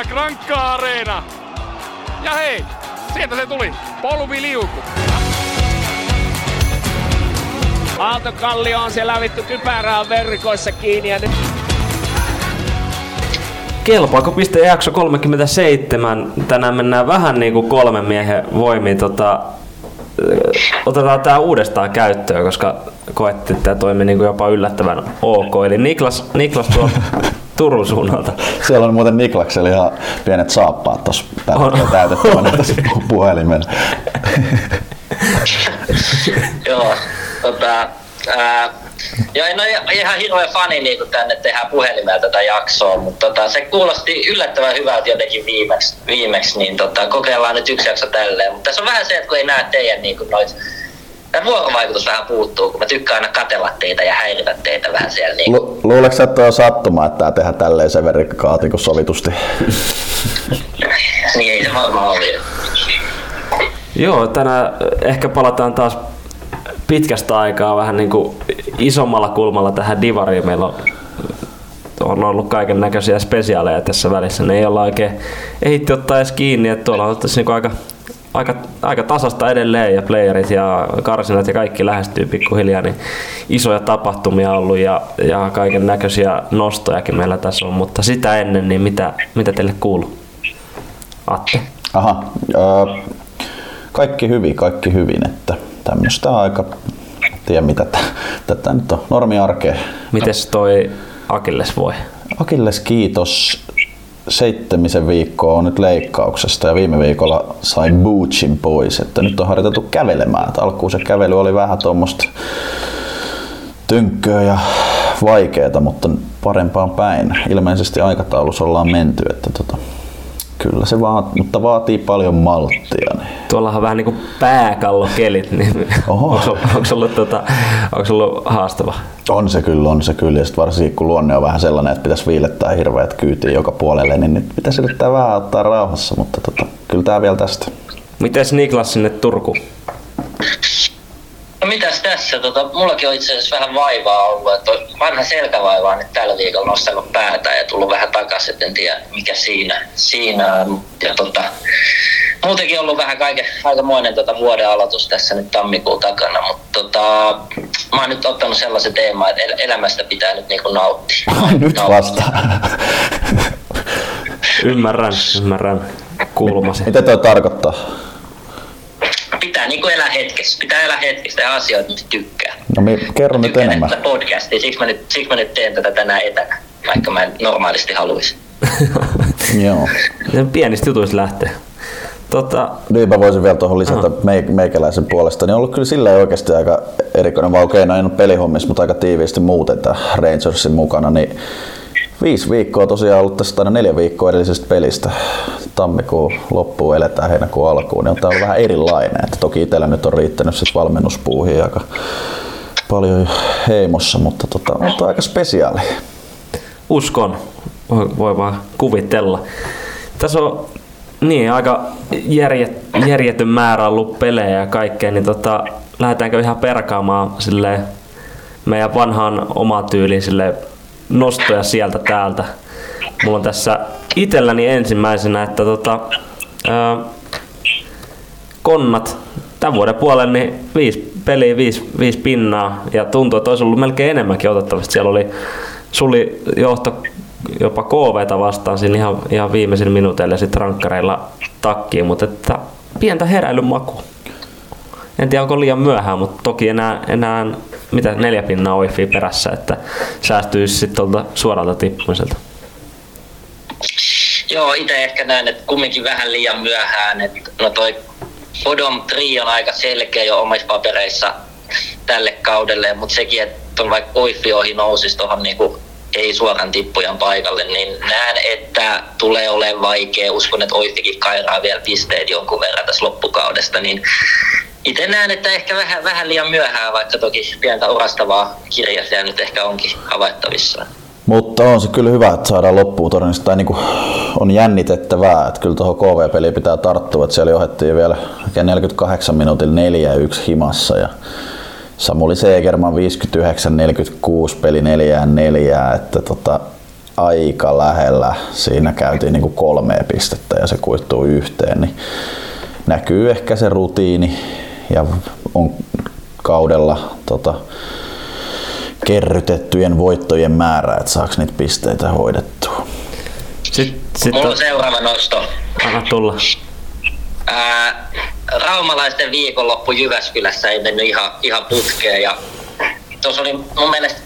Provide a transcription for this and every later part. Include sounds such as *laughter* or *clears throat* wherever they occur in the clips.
Tänään Grankka Areena. Ja hei, sieltä se tuli. Polviliuku. Aaltokallio on siellä vittu kypärää verkoissa kiinni ja nyt Kelpaako piste jakso 37? Tänään mennään vähän niin kuin kolmen miehen voimiin. Tota, otetaan tämä uudestaan käyttöön, koska koettiin, että tämä toimi niin kuin jopa yllättävän ok. Eli Niklas, Niklas tuolta *laughs* Turun suunnalta. Siellä on muuten Niklaksella ihan pienet saappaat tuossa täytettävänä tässä puhelimella. Joo, tota, ää, joo, en ole ihan hirveä fani niin kun tänne tehdään puhelimella tätä jaksoa, mutta tota, se kuulosti yllättävän hyvältä jotenkin viimeksi, viimeksi niin tota, kokeillaan nyt yksi jakso tälleen. Mutta tässä on vähän se, että kun ei näe teidän niin kuin noit, Tämä vuorovaikutus vähän puuttuu, kun mä tykkään aina katella teitä ja häiritä teitä vähän siellä. Niin Lu- luuleeko sä, että on sattuma, että tämä tehdään tälleen sen verran kaati kuin sovitusti? *laughs* niin ei se varmaan ole. Joo, tänään ehkä palataan taas pitkästä aikaa vähän niin kuin isommalla kulmalla tähän divariin. Meillä on, on ollut kaiken näköisiä spesiaaleja tässä välissä. Ne ei olla oikein ehitty ottaa edes kiinni, että tuolla on tässä niin aika, aika, aika tasasta edelleen ja playerit ja karsinat ja kaikki lähestyy pikkuhiljaa, niin isoja tapahtumia ollut ja, ja kaiken näköisiä nostojakin meillä tässä on, mutta sitä ennen, niin mitä, mitä teille kuuluu? Atte? Aha, äh, kaikki hyvin, kaikki hyvin, että tämmöistä aika, tiedä mitä tätä nyt on, normiarkea. Mites toi Akilles voi? Akilles kiitos. Seitsemisen viikkoa on nyt leikkauksesta ja viime viikolla sai bootsin pois, että nyt on harjoiteltu kävelemään. Että alkuun se kävely oli vähän tuommoista tynkköä ja vaikeeta, mutta parempaan päin. Ilmeisesti aikataulussa ollaan menty, että tota, Kyllä se vaatii, mutta vaatii paljon malttia. Niin. Tuollahan on vähän niin kuin pääkallokelit, niin Oho. onko, onko, ollut, tota, onko ollut haastava? On se kyllä, on se kyllä. Ja varsinkin kun luonne on vähän sellainen, että pitäisi viilettää hirveät kyytiin joka puolelle, niin nyt pitäisi yrittää vähän ottaa rauhassa, mutta tota, kyllä tämä vielä tästä. Mites Niklas sinne Turku? No mitäs tässä? Tota, mullakin on itse asiassa vähän vaivaa ollut. Että vanha selkävaiva on nyt tällä viikolla nostanut päätä ja tullut vähän takaisin. En tiedä mikä siinä, siinä on. Ja tota, muutenkin ollut vähän kaiken, aikamoinen tota vuoden aloitus tässä nyt tammikuun takana. Mutta tota, mä oon nyt ottanut sellaisen teeman, että elämästä pitää nyt niinku nauttia. *laughs* nyt vasta. ymmärrän, ymmärrän kulmasi. Mitä toi tarkoittaa? Pitää niin kuin elää hetkessä. Pitää elää hetkessä ja asioita, mistä tykkää. No me, kerro nyt enemmän. Podcastia, siksi mä, nyt, siksi mä nyt teen tätä tänään etänä, vaikka mä en normaalisti haluaisi. *laughs* Joo. Pienistä jutuista lähtee. Tota... Niin mä voisin vielä tuohon lisätä uh-huh. meikäläisen puolesta. Niin on ollut kyllä silleen oikeasti aika erikoinen, vaan okei, okay, no en ole pelihommissa, mutta aika tiiviisti muuten tämä Rangersin mukana. Niin viisi viikkoa tosiaan ollut tästä aina neljä viikkoa edellisestä pelistä. Tammikuun loppuun eletään heinäkuun alkuun, niin on tämä vähän erilainen. Että toki itsellä nyt on riittänyt sit valmennuspuuhiin aika paljon heimossa, mutta tota, on aika spesiaali. Uskon, voi, voi vaan kuvitella. Tässä on niin, aika järjet, järjetön määrä ollut pelejä ja kaikkea, niin tota, lähdetäänkö ihan perkaamaan sille meidän vanhaan oma tyyliin sille nostoja sieltä täältä. Mulla on tässä itselläni ensimmäisenä, että tota, ää, konnat tämän vuoden puolella niin viisi peliä, viisi, viisi pinnaa ja tuntuu, että olisi ollut melkein enemmänkin otettavasti. Siellä oli suli johto jopa KVta vastaan siinä ihan, ihan viimeisin minuuteilla ja sitten rankkareilla takkiin, mutta että pientä heräilyn maku. En tiedä onko liian myöhään, mutta toki enää, enää mitä neljä pinnaa wifi perässä, että säästyisi sitten tuolta suoralta tippumiselta. Joo, itse ehkä näen, että kumminkin vähän liian myöhään. Että no toi Bodom 3 on aika selkeä jo omissa papereissa tälle kaudelle, mutta sekin, että vaikka Oifi ohi nousisi tuohon niinku ei suoran tippujan paikalle, niin näen, että tulee olemaan vaikea. Uskon, että Oifikin kairaa vielä pisteet jonkun verran tässä loppukaudesta, niin itse näen, että ehkä vähän, vähän liian myöhään, vaikka toki pientä orastavaa kirjaa nyt ehkä onkin havaittavissa. Mutta on se kyllä hyvä, että saadaan loppuun todennäköisesti, tai niin on jännitettävää, että kyllä tuohon KV-peliin pitää tarttua, että siellä johdettiin vielä 48 minuutilla 4 1 himassa ja Samuli Segerman 59-46 peli 4 4 että tota, aika lähellä. Siinä käytiin niin kuin kolmea pistettä ja se kuittuu yhteen. Niin näkyy ehkä se rutiini ja on kaudella tota, kerrytettyjen voittojen määrä, että saaks niitä pisteitä hoidettua. Sitten, sit Mulla on seuraava nosto. anna tulla. Ää, raumalaisten viikonloppu Jyväskylässä ei mennyt ihan, ihan putkeen ja tuossa oli mun mielestä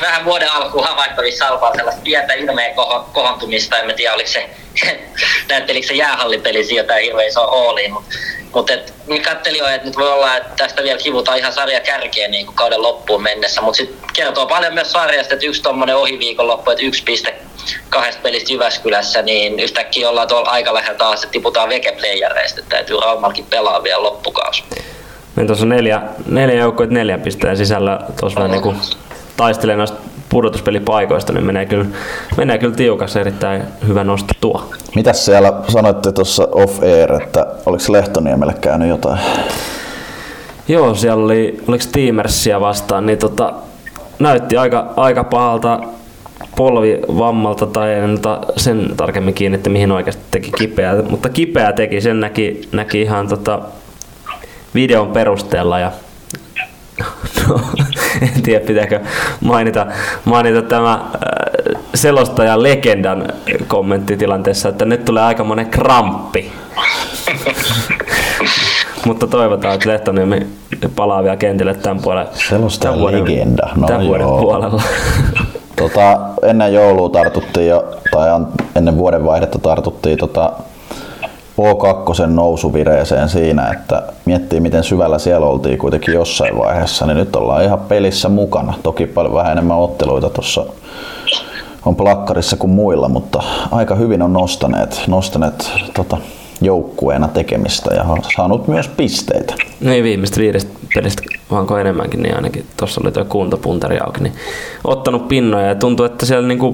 vähän vuoden alkuun havaittavissa Salpaa sellaista pientä ilmeen koho- kohontumista, en mä tiedä oliko se, *laughs* näyttelikö se jäähallipeli jotain hirveän iso ooliin, mutta mut et, niin kattelin jo, että nyt voi olla, että tästä vielä kivutaan ihan sarja kärkeen niin kuin kauden loppuun mennessä, mutta sitten kertoo paljon myös sarjasta, että yksi tuommoinen ohiviikonloppu, että yksi piste kahdesta pelistä Jyväskylässä, niin yhtäkkiä ollaan tuolla aika lähellä taas, että tiputaan vekeplayereista, että täytyy Raumalkin pelaa vielä loppukausi. Niin tuossa on neljä, neljä joukkuetta neljän pisteen sisällä tuossa vähän niinku taistelee noista pudotuspelipaikoista, niin menee kyllä, menee kyllä tiukas erittäin hyvä nosto tuo. Mitäs siellä sanoitte tuossa off air, että oliko Lehtoniemelle käynyt jotain? Joo, siellä oli, oliko Steamersia vastaan, niin tota, näytti aika, aika pahalta polvivammalta tai en sen tarkemmin kiinni, että mihin oikeasti teki kipeää, mutta kipeää teki, sen näki, näki ihan tota videon perusteella ja no, *laughs* en tiedä pitääkö mainita, mainita tämä äh, selostajan legendan kommentti tilanteessa, että nyt tulee aika monen kramppi. *laughs* Mutta toivotaan, että Lehtoniemi palaa vielä kentille tämän puolen. Selostajan tämän vuoden- legenda. No tämän vuoden joo. puolella. Tota, ennen joulua tartuttiin jo, tai ennen vuodenvaihdetta tartuttiin tota O2 nousuvireeseen siinä, että miettii miten syvällä siellä oltiin kuitenkin jossain vaiheessa, niin nyt ollaan ihan pelissä mukana. Toki paljon vähän enemmän otteluita tuossa on plakkarissa kuin muilla, mutta aika hyvin on nostaneet, nostaneet tota, joukkueena tekemistä ja on saanut myös pisteitä. Niin viimeistä viidestä pelistä, vaanko enemmänkin, niin ainakin tuossa oli tuo kuntopuntari auki, niin ottanut pinnoja ja tuntuu, että siellä niinku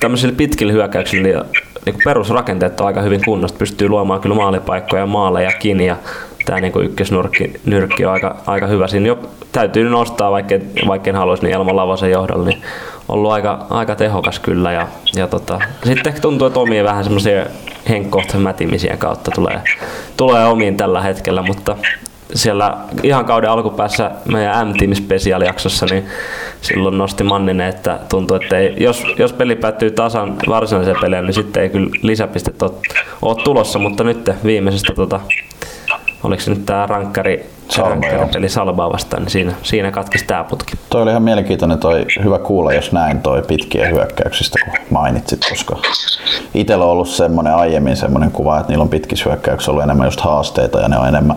tämmöisillä pitkillä hyökkäyksillä niin perusrakenteet on aika hyvin kunnossa, pystyy luomaan kyllä maalipaikkoja, maalejakin ja tämä niinku ykkösnyrkki nyrkki on aika, aika hyvä. Siinä jo täytyy nostaa, vaikka, en haluaisi, niin Elmo Lavosen johdolla, niin ollut aika, aika tehokas kyllä. Ja, ja tota, sitten ehkä tuntuu, että omien vähän semmoisia henkkohta mätimisien kautta tulee, tulee omiin tällä hetkellä, mutta siellä ihan kauden alkupäässä meidän M-Team Special-jaksossa, niin silloin nosti Manninen, että tuntuu, että ei, jos, jos peli päättyy tasan varsinaiseen peliin, niin sitten ei kyllä lisäpistet ole, ole tulossa, mutta nyt viimeisestä tota, oliko se nyt tämä rankkari, Salba, rankkari peli Salbaa vastaan, niin siinä, siinä katkesi tämä putki. Toi oli ihan mielenkiintoinen, toi hyvä kuulla, jos näin toi pitkiä hyökkäyksistä, kun mainitsit, koska itsellä on ollut semmoinen aiemmin semmoinen kuva, että niillä on pitkissä hyökkäyksissä ollut enemmän just haasteita ja ne on enemmän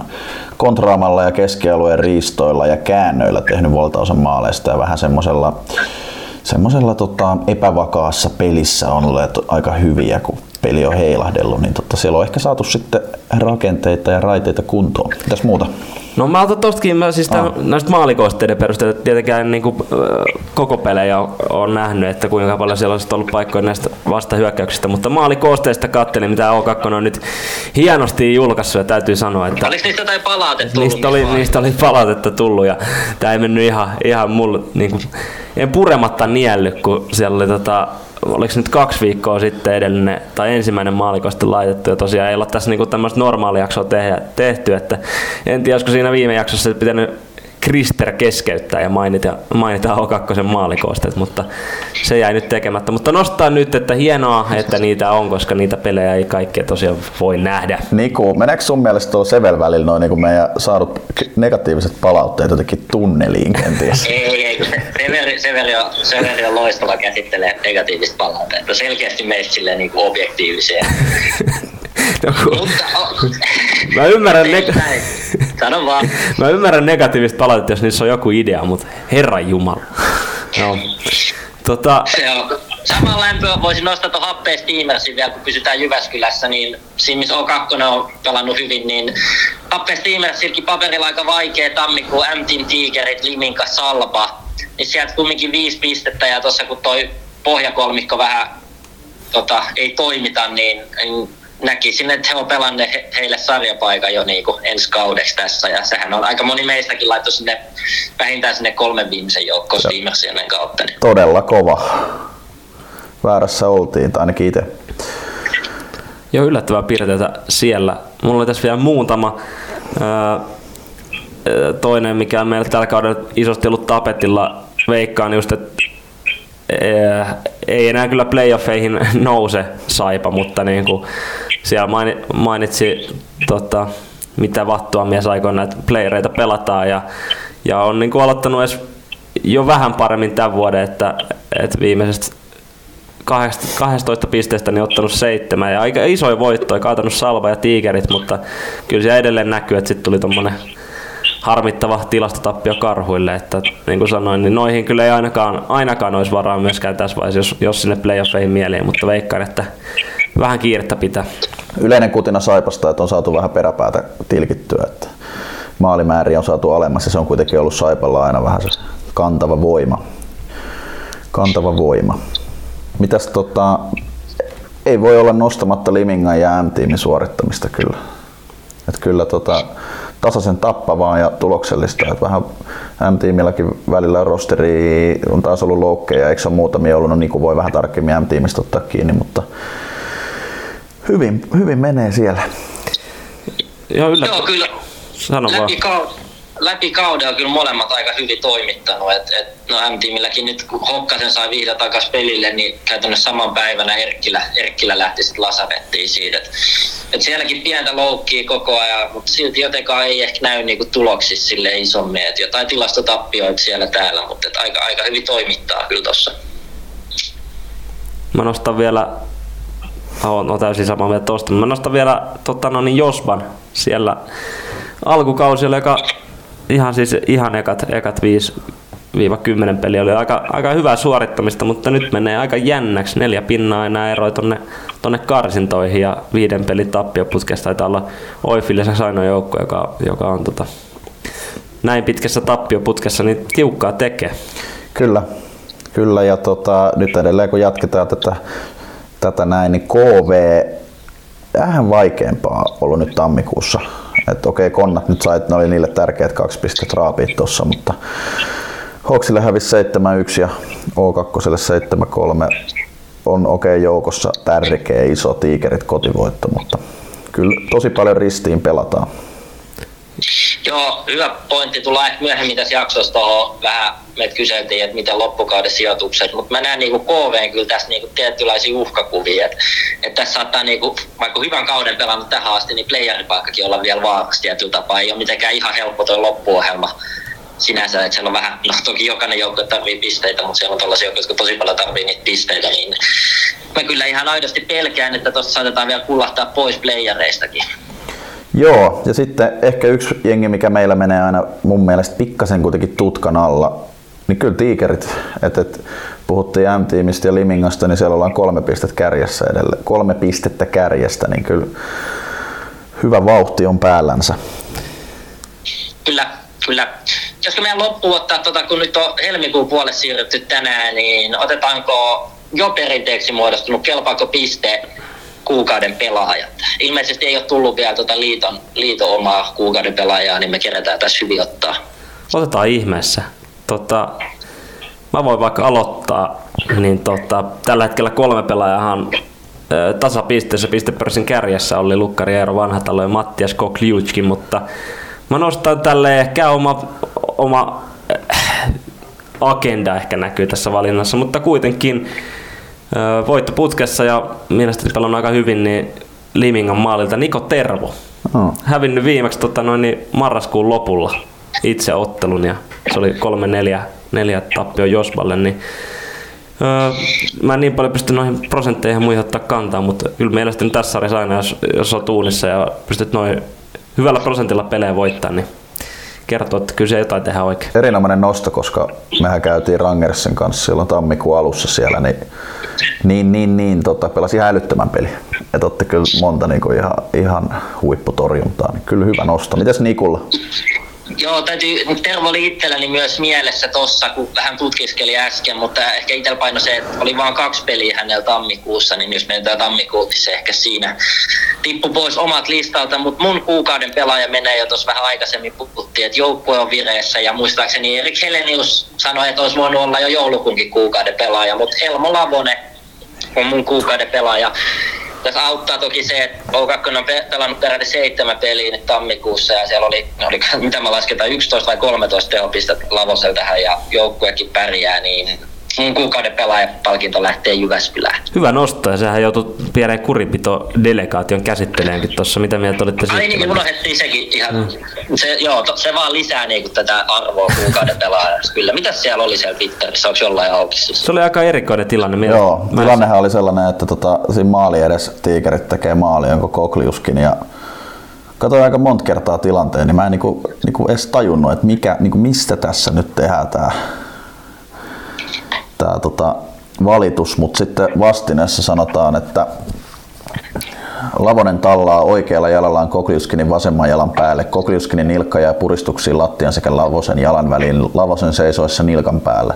kontraamalla ja keskialueen riistoilla ja käännöillä tehnyt valtaosan maaleista ja vähän semmoisella semmoisella tota, epävakaassa pelissä on olleet aika hyviä, kun peli on heilahdellut, niin tota, siellä on ehkä saatu sitten rakenteita ja raiteita kuntoon. Mitäs muuta? No mä otan tostakin, mä siis tämän, näistä maalikohteiden perusteella tietenkään niin kuin, koko pelejä on, on nähnyt, että kuinka paljon siellä olisi ollut paikkoja näistä vastahyökkäyksistä, mutta maalikoosteista kattelin, mitä O2 on nyt hienosti julkaissut ja täytyy sanoa, että Oliko niistä jotain palautetta tullut? niistä oli, niistä oli palautetta tullut ja tämä ei mennyt ihan, ihan mulle, niin kuin, en purematta niellyt, kun siellä oli tota, oliko nyt kaksi viikkoa sitten edellinen tai ensimmäinen maalikosti laitettu ja tosiaan ei ole tässä niinku tämmöistä normaalijaksoa tehty, että en tiedä, olisiko siinä viime jaksossa pitänyt Krister keskeyttää ja mainita, mainita O2 maalikoosteet, mutta se jäi nyt tekemättä. Mutta nostaa nyt, että hienoa, että niitä on, koska niitä pelejä ei kaikkea tosiaan voi nähdä. Niku, meneekö sun mielestä tuo Sevel välillä noin niin meidän saadut negatiiviset palautteet jotenkin tunneliin kenties? Ei, ei, kun se- Severi, Severi, on, Severi on loistava käsittelee negatiivista palautetta. Selkeästi meistä silleen niin kuin objektiivisia. *laughs* No, kun- Mutta, *laughs* Mä ymmärrän, neg-. Sano vaan. *laughs* mä ymmärrän negatiivista palautetta, jos niissä on joku idea, mutta herran jumala. No. Tota, Se on. Saman lämpöä voisin nostaa tuon happeen Steamersin vielä, kun pysytään Jyväskylässä, niin siinä missä O2 on pelannut hyvin, niin happeen Steamersilläkin paperilla aika vaikea tammikuun M-Team Tigerit, Liminka, Salpa, niin sieltä kumminkin viisi pistettä ja tuossa kun toi pohjakolmikko vähän tota, ei toimita, niin, niin näkisin, että he on pelanneet he- heille sarjapaikan jo niin kuin ensi kaudeksi tässä. Ja sehän on aika moni meistäkin laittoi sinne vähintään sinne kolmen viimeisen joukkoon Steamersien kautta. Niin. Todella kova. väärässä oltiin, tai ainakin itse. Joo, yllättävää piirteitä siellä. Mulla oli tässä vielä muutama. toinen, mikä on meillä tällä kaudella isosti ollut tapetilla, veikkaan just, että ei enää kyllä playoffeihin *laughs* nouse Saipa, mutta niin kuin siellä mainitsi tota, mitä vattua mies aikoo näitä playereita pelataan ja, ja on niin kuin aloittanut edes jo vähän paremmin tämän vuoden, että, että viimeisestä 12 pisteestä niin ottanut seitsemän. Ja aika isoja voittoja, kaatanut Salva ja Tigerit, mutta kyllä se edelleen näkyy, että sitten tuli tuommoinen harmittava tilastotappio karhuille, että niin kuin sanoin, niin noihin kyllä ei ainakaan, ainakaan olisi varaa myöskään tässä vaiheessa, jos, jos sinne playoffeihin mieliin, mutta veikkaan, että vähän kiirettä pitää. Yleinen kutina Saipasta, että on saatu vähän peräpäätä tilkittyä, että maalimääriä on saatu alemmas ja se on kuitenkin ollut Saipalla aina vähän se kantava voima. Kantava voima. Mitäs tota, ei voi olla nostamatta Limingan ja M-tiimin suorittamista kyllä. Et kyllä tota, tasaisen tappavaa ja tuloksellista. Et vähän M-tiimilläkin välillä rosteri on taas ollut loukkeja, eikö se ole muutamia ollut, no niin kuin voi vähän tarkemmin M-tiimistä ottaa kiinni, mutta hyvin, hyvin menee siellä. Joo, yllä... Joo kyllä. Sano läpi, kauden, läpi kauden on kyllä molemmat aika hyvin toimittanut. Et, et, no M-tiimilläkin nyt kun Hokkasen sai vihdoin takaisin pelille, niin käytännössä saman päivänä Erkkilä, Erkkilä lähti sitten lasarettiin siitä. Et, et sielläkin pientä loukkia koko ajan, mutta silti jotenkaan ei ehkä näy niinku tuloksissa sille isommin. Et jotain tilastotappioita siellä täällä, mutta et aika, aika hyvin toimittaa kyllä tuossa. Mä nostan vielä on, on täysin samaa mieltä tosta. Mä nostan vielä totta, no niin Josban siellä alkukausi aika, ihan siis ihan ekat, ekat 5-10 peli oli aika, aika hyvää suorittamista, mutta nyt menee aika jännäksi. Neljä pinnaa enää eroi tonne, tonne karsintoihin ja viiden pelin tappioputkesta taitaa olla Oifille se ainoa joukko, joka, joka on tota, näin pitkässä tappioputkessa, niin tiukkaa tekee. Kyllä, kyllä ja tota, nyt edelleen kun jatketaan tätä tätä näin, niin KV vähän vaikeampaa ollut nyt tammikuussa. Että okei, konnat nyt sait, ne oli niille tärkeät kaksi pistettä raapit tuossa, mutta Hoksille hävisi 7-1 ja O2 7-3 on okei okay, joukossa tärkeä iso tiikerit kotivoitto, mutta kyllä tosi paljon ristiin pelataan. Joo, hyvä pointti. Tullaan ehkä myöhemmin tässä jaksossa tuohon vähän, meitä kyseltiin, että miten loppukauden sijoitukset, mutta mä näen niinku KV kyllä tässä niinku tietynlaisia uhkakuvia, että et tässä saattaa niinku, vaikka hyvän kauden pelannut tähän asti, niin playeripaikkakin olla vielä vaarassa tietyllä tapaa. Ei ole mitenkään ihan helppo tuo loppuohjelma sinänsä, että siellä on vähän, no toki jokainen joukko tarvii pisteitä, mutta siellä on tällaisia, jotka tosi paljon tarvii niitä pisteitä, niin mä kyllä ihan aidosti pelkään, että tuosta saatetaan vielä kullahtaa pois playereistakin. Joo, ja sitten ehkä yksi jengi, mikä meillä menee aina mun mielestä pikkasen kuitenkin tutkan alla, niin kyllä tiikerit, että et, puhuttiin M-tiimistä ja Limingasta, niin siellä ollaan kolme pistettä kärjessä edelleen. Kolme pistettä kärjestä, niin kyllä hyvä vauhti on päällänsä. Kyllä, kyllä. Josko meidän loppuun ottaa, tuota, kun nyt on helmikuun puolelle siirrytty tänään, niin otetaanko jo perinteeksi muodostunut, kelpaako piste kuukauden pelaajat. Ilmeisesti ei ole tullut vielä tuota liiton, liiton omaa kuukauden pelaajaa, niin me kerätään tässä hyvin ottaa. Otetaan ihmeessä. Tota, mä voin vaikka aloittaa, niin tota, tällä hetkellä kolme pelaajahan tasapisteessä pistepörssin kärjessä oli Lukkari Eero Vanhatalo ja Mattias Kokliutskin, mutta mä nostan tälle ehkä oma, oma agenda ehkä näkyy tässä valinnassa, mutta kuitenkin voitto putkessa ja mielestäni pelannut aika hyvin, niin Limingan maalilta Niko Tervo. Oh. Hävinnyt viimeksi tota, noin, niin marraskuun lopulla itse ottelun ja se oli kolme neljä, neljä tappio Josballe, niin öö, mä en niin paljon pysty noihin prosentteihin muihin ottaa kantaa, mutta kyllä mielestäni tässä sarjassa aina, jos, jos on tuunissa ja pystyt noin hyvällä prosentilla pelejä voittaa, niin kertoo, että kyllä se jotain tehdään oikein. Erinomainen nosto, koska mehän käytiin Rangersin kanssa silloin tammikuun alussa siellä, niin, niin, niin, niin tota, pelasi ihan älyttömän peli. Että otti kyllä monta niin kuin ihan, ihan huipputorjuntaa, niin kyllä hyvä nosto. Mitäs Nikulla? Joo, täytyy, Tervo oli itselläni myös mielessä tossa, kun vähän tutkiskeli äsken, mutta ehkä itsellä paino se, että oli vain kaksi peliä hänellä tammikuussa, niin jos menetään tammikuutti, niin se ehkä siinä tippu pois omat listalta, mutta mun kuukauden pelaaja menee jo tuossa vähän aikaisemmin puhuttiin, että joukkue on vireessä ja muistaakseni Erik Helenius sanoi, että olisi voinut olla jo joulukunkin kuukauden pelaaja, mutta Elmo Lavone on mun kuukauden pelaaja. Tässä auttaa toki se, että O2 on pe- pelannut peräti seitsemän peliä nyt tammikuussa ja siellä oli, oli *laughs* mitä mä lasketaan, 11 vai 13 tehopistettä Lavosella tähän ja joukkuekin pärjää, niin mun kuukauden pelaajapalkinto lähtee Jyväskylään. Hyvä nosto ja sehän joutui pieneen kurinpito delegaation käsitteleenkin tuossa. Mitä mieltä olitte Ai siitä? niin, unohdettiin sekin ihan. Mm. Se, joo, to, se vaan lisää niinku tätä arvoa kuukauden pelaajasta. Kyllä. Mitäs siellä oli siellä Twitterissä? Onko jollain auki siis? Se oli aika erikoinen tilanne. Minä- Joo, mä- tilannehan oli sellainen, että tota, siinä maali edes tiikerit tekee maali, onko Kokliuskin ja katsoin aika monta kertaa tilanteen, niin mä en niinku, niinku edes tajunnut, että mikä, niinku mistä tässä nyt tehdään tämä tää, tota, valitus, mutta sitten vastineessa sanotaan, että Lavonen tallaa oikealla jalallaan Kokliuskinin vasemman jalan päälle. Kokliuskinin nilkka jää puristuksiin lattian sekä Lavosen jalan väliin Lavosen seisoessa nilkan päällä.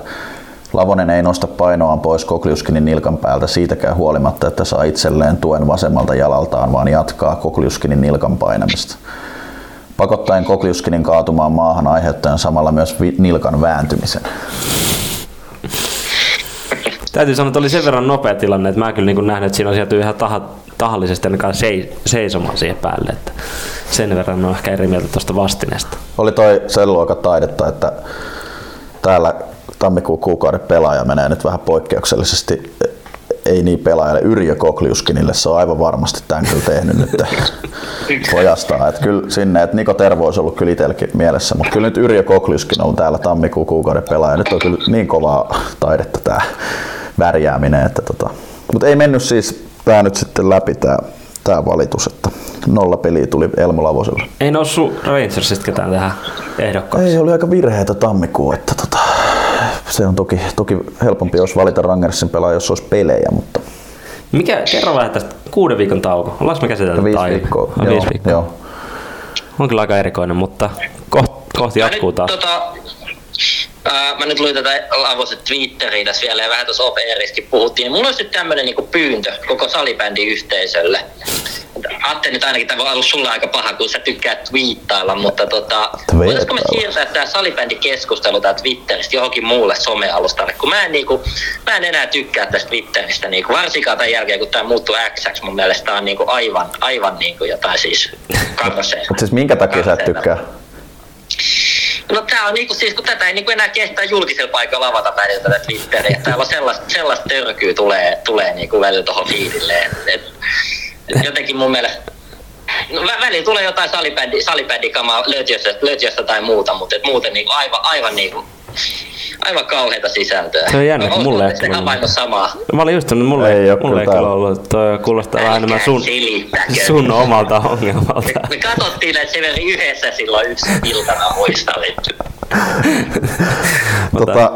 Lavonen ei nosta painoaan pois Kokliuskinin nilkan päältä siitäkään huolimatta, että saa itselleen tuen vasemmalta jalaltaan, vaan jatkaa Kokliuskinin nilkan painamista. Pakottaen Kokliuskinin kaatumaan maahan aiheuttaen samalla myös nilkan vääntymisen. Täytyy sanoa, että oli sen verran nopea tilanne, että mä kyllä niin nähnyt, että siinä on sieltä ihan taha, tahallisesti ainakaan sei, seisomaan siihen päälle. Että sen verran on ehkä eri mieltä tuosta vastineesta. Oli toi sen luokan taidetta, että täällä tammikuun kuukauden pelaaja menee nyt vähän poikkeuksellisesti ei niin pelaajalle Yrjö Kokliuskinille, se on aivan varmasti tämän kyllä tehnyt nyt pojastaan. Että kyllä sinne, että Niko Tervo olisi ollut kyllä mielessä, mutta kyllä nyt Yrjö Kokliuskin on täällä tammikuun kuukauden pelaaja. Nyt on kyllä niin kovaa taidetta tämä värjääminen, että tota. mutta ei mennyt siis tämä nyt sitten läpi tämä, tämä valitus, että nolla peliä tuli Elmo Lavoselle. Ei noussut Rangersista ketään tähän ehdokkaaksi. Ei, oli aika virheitä tammikuu, että tota, se on toki, toki helpompi, jos valita Rangersin pelaaja, jos olisi pelejä, mutta Mikä, kerro vähän tästä kuuden viikon tauko. Ollaanko me käsitelty viisi viikkoa. Ah, Joo, viisi viikkoa. joo. On kyllä aika erikoinen, mutta kohti, kohti jatkuu nyt, taas. Tota, mä nyt luin tätä Lavosen Twitteriä tässä vielä ja vähän tuossa off puhuttiin. Mulla olisi nyt tämmönen niinku pyyntö koko salibändin yhteisölle. Atte nyt ainakin tämä on ollut sulle aika paha, kun sä tykkäät twiittailla, mutta tota, voitaisiko me siirtää tämä salibändikeskustelu tää Twitteristä johonkin muulle somealustalle, kun mä en, niinku, mä en enää tykkää tästä Twitteristä, niinku, varsinkaan tämän jälkeen, kun tämä muuttuu X, mun mielestä tää on niinku aivan, aivan niinku jotain siis *laughs* karseja. Mutta siis minkä takia sä et tykkää? No tää on niinku siis, kun tätä ei niinku enää kestää julkisella paikalla avata välillä tätä Twitteriä. Täällä on sellaista, sellaista törkyä tulee, tulee niinku välillä tohon fiilille. Jotenkin mun mielestä No, vä- välillä tulee jotain salibändi, salibändikamaa löytiöstä, löytiöstä tai muuta, mutta et muuten niinku aivan, aivan niinku, aivan kauheita sisältöä. Se on jännä, kun mulle ei havainnut samaa? Mä olin just sanonut, mulle Ei mulle ei kyllä ollut. Toi kuulostaa vähän enemmän sun, Silittäkö. sun omalta ongelmalta. Me katsottiin näitä Severi yhdessä silloin yksi iltana, muistan. Tota,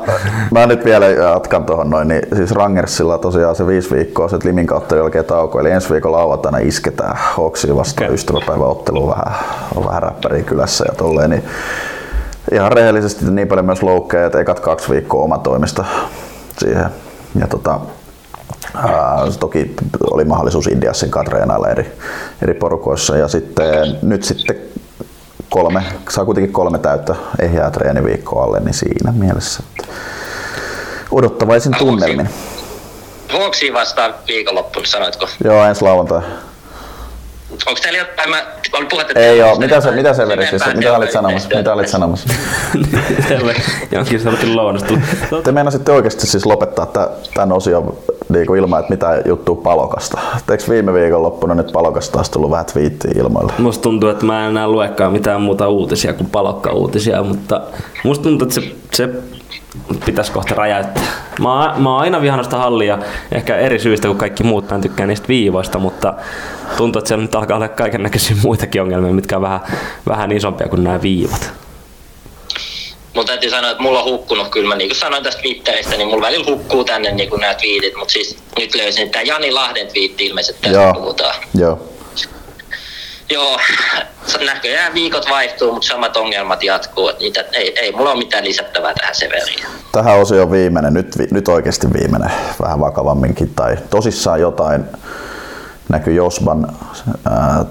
mä nyt vielä jatkan tuohon noin, niin siis Rangersilla tosiaan se viisi viikkoa sitten Limin kautta jälkeen tauko, eli ensi viikolla lauantaina isketään Hawksiin vastaan Okei. ystäväpäiväottelu vähän, on vähän räppäriä kylässä ja tolleen, niin ihan rehellisesti niin paljon myös loukkeja, että ekat kaksi viikkoa oma toimista siihen. Ja tota, ää, toki oli mahdollisuus Indiassin kanssa treenailla eri, eri porukoissa ja sitten nyt sitten kolme, saa kuitenkin kolme täyttä ehjää treeniviikkoa alle, niin siinä mielessä että odottavaisin tunnelmin. Hawksiin vastaan viikonloppuna, sanoitko? Joo, ensi lauantai. Onko teillä jotain, mä olin puhetta, että Ei onko oo, teillä mitä, se, jotain mitä se veri, siis, mitä olit sanomassa? Mitä olit sanomassa? Jonkin sortin lounasta. Te meinasitte oikeasti siis lopettaa tä- tämän osion niin kuin ilman, että mitä juttua palokasta. Eikö viime viikon loppuna nyt palokasta taas tullut vähän twiittiä ilmoille? Musta tuntuu, että mä en enää luekaan mitään muuta uutisia kuin palokka-uutisia, mutta musta tuntuu, että se, se pitäisi kohta räjäyttää. Mä, oon- mä oon aina vihannut sitä hallia, ehkä eri syistä kuin kaikki muut, mä en tykkää niistä viivoista, mutta tuntuu, että siellä nyt alkaa olla kaiken näköisiä *laughs* muitakin ongelmia, mitkä on vähän, vähän isompia kuin nämä viivat. Mutta täytyy sanoa, että mulla on hukkunut kyllä. Mä niin kuin sanoin tästä Twitteristä, niin mulla välillä hukkuu tänne niin kuin nämä twiitit. Mutta siis nyt löysin, että tämä Jani Lahden twiitti ilmeisesti tästä Joo. puhutaan. Joo. Joo, näköjään viikot vaihtuu, mutta samat ongelmat jatkuu. Että mitä, ei, ei mulla ole mitään lisättävää tähän Severiin. Tähän osioon viimeinen, nyt, vi- nyt oikeasti viimeinen, vähän vakavamminkin, tai tosissaan jotain näkyy Josban. Ää,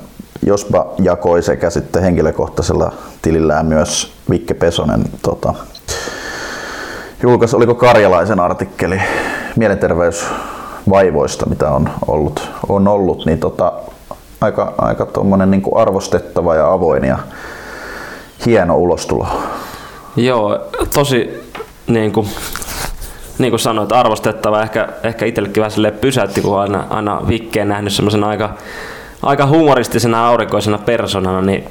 Josba jakoi sekä sitten henkilökohtaisella tilillään myös Vikke Pesonen tota, julkaisi, oliko Karjalaisen artikkeli, mielenterveys vaivoista, mitä on ollut, on ollut niin tota, aika, aika niin kuin arvostettava ja avoin ja hieno ulostulo. Joo, tosi niin kuin, niin kuin sanoit, arvostettava. Ehkä, ehkä itsellekin vähän pysäytti, kun aina, aina Vikkeen nähnyt semmoisen aika, aika humoristisena aurinkoisena persoonana, niin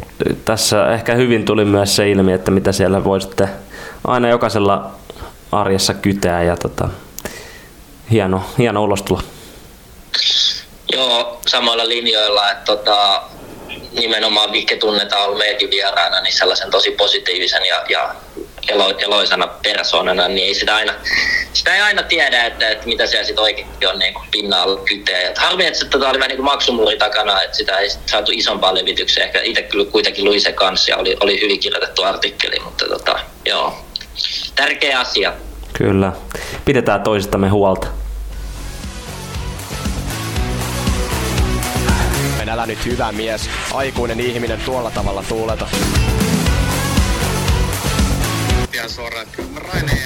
tässä ehkä hyvin tuli myös se ilmi, että mitä siellä voi sitten aina jokaisella arjessa kyteä ja tota, hieno, hieno ulostulo. Joo, samoilla linjoilla, että tota, nimenomaan Vikke tunnetaan ollut meidänkin vieraana niin sellaisen tosi positiivisen ja, ja elo, eloisana persoonana, niin ei sitä aina, sitä ei aina tiedä, että, että mitä siellä sitten oikeasti on niin kuin pinnalla kyteen. Et harmi, että tota oli vähän niin kuin takana, että sitä ei saatu isompaa levitykseen. Ehkä itse kyllä kuitenkin luin se kanssa ja oli, oli hyvin kirjoitettu artikkeli, mutta tota, joo, tärkeä asia. Kyllä. Pidetään toisistamme huolta. Älä nyt hyvä mies, aikuinen ihminen tuolla tavalla tuuleta. Ihan suoraan, Raine.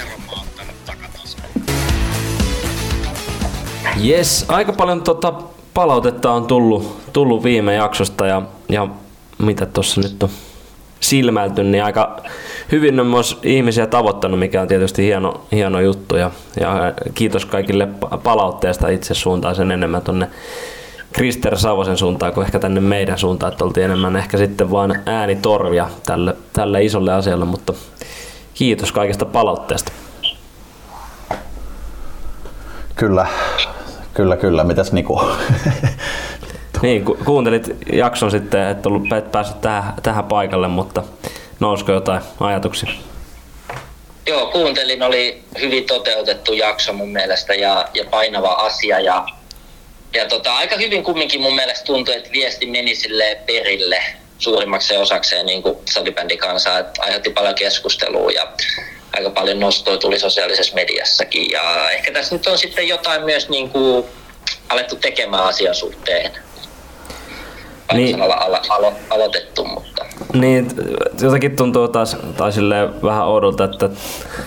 Yes, aika paljon tota palautetta on tullut, tullut viime jaksosta ja, ja mitä tuossa nyt on silmäilty, niin aika hyvin on myös ihmisiä tavoittanut, mikä on tietysti hieno, hieno juttu. Ja, ja kiitos kaikille palautteesta itse suuntaan sen enemmän tuonne Krister Savosen suuntaan kuin ehkä tänne meidän suuntaan, että oltiin enemmän ehkä sitten vain äänitorvia tälle, tälle isolle asialle, mutta kiitos kaikesta palautteesta. Kyllä, kyllä, kyllä. Mitäs Niku? niin, ku- kuuntelit jakson sitten, et ollut et päässyt tähän, tähän paikalle, mutta nousko jotain ajatuksia? Joo, kuuntelin, oli hyvin toteutettu jakso mun mielestä ja, ja painava asia ja ja tota, aika hyvin kumminkin mun mielestä tuntui, että viesti meni sille perille suurimmaksi osakseen niin salibändikansaa, että aiheutti paljon keskustelua ja aika paljon nostoja tuli sosiaalisessa mediassakin. Ja ehkä tässä nyt on sitten jotain myös niin kuin alettu tekemään asian suhteen. Niin. Alo- alo- alo- aloitettu, mutta... Niin, jotenkin tuntuu taas, tai vähän oudolta, että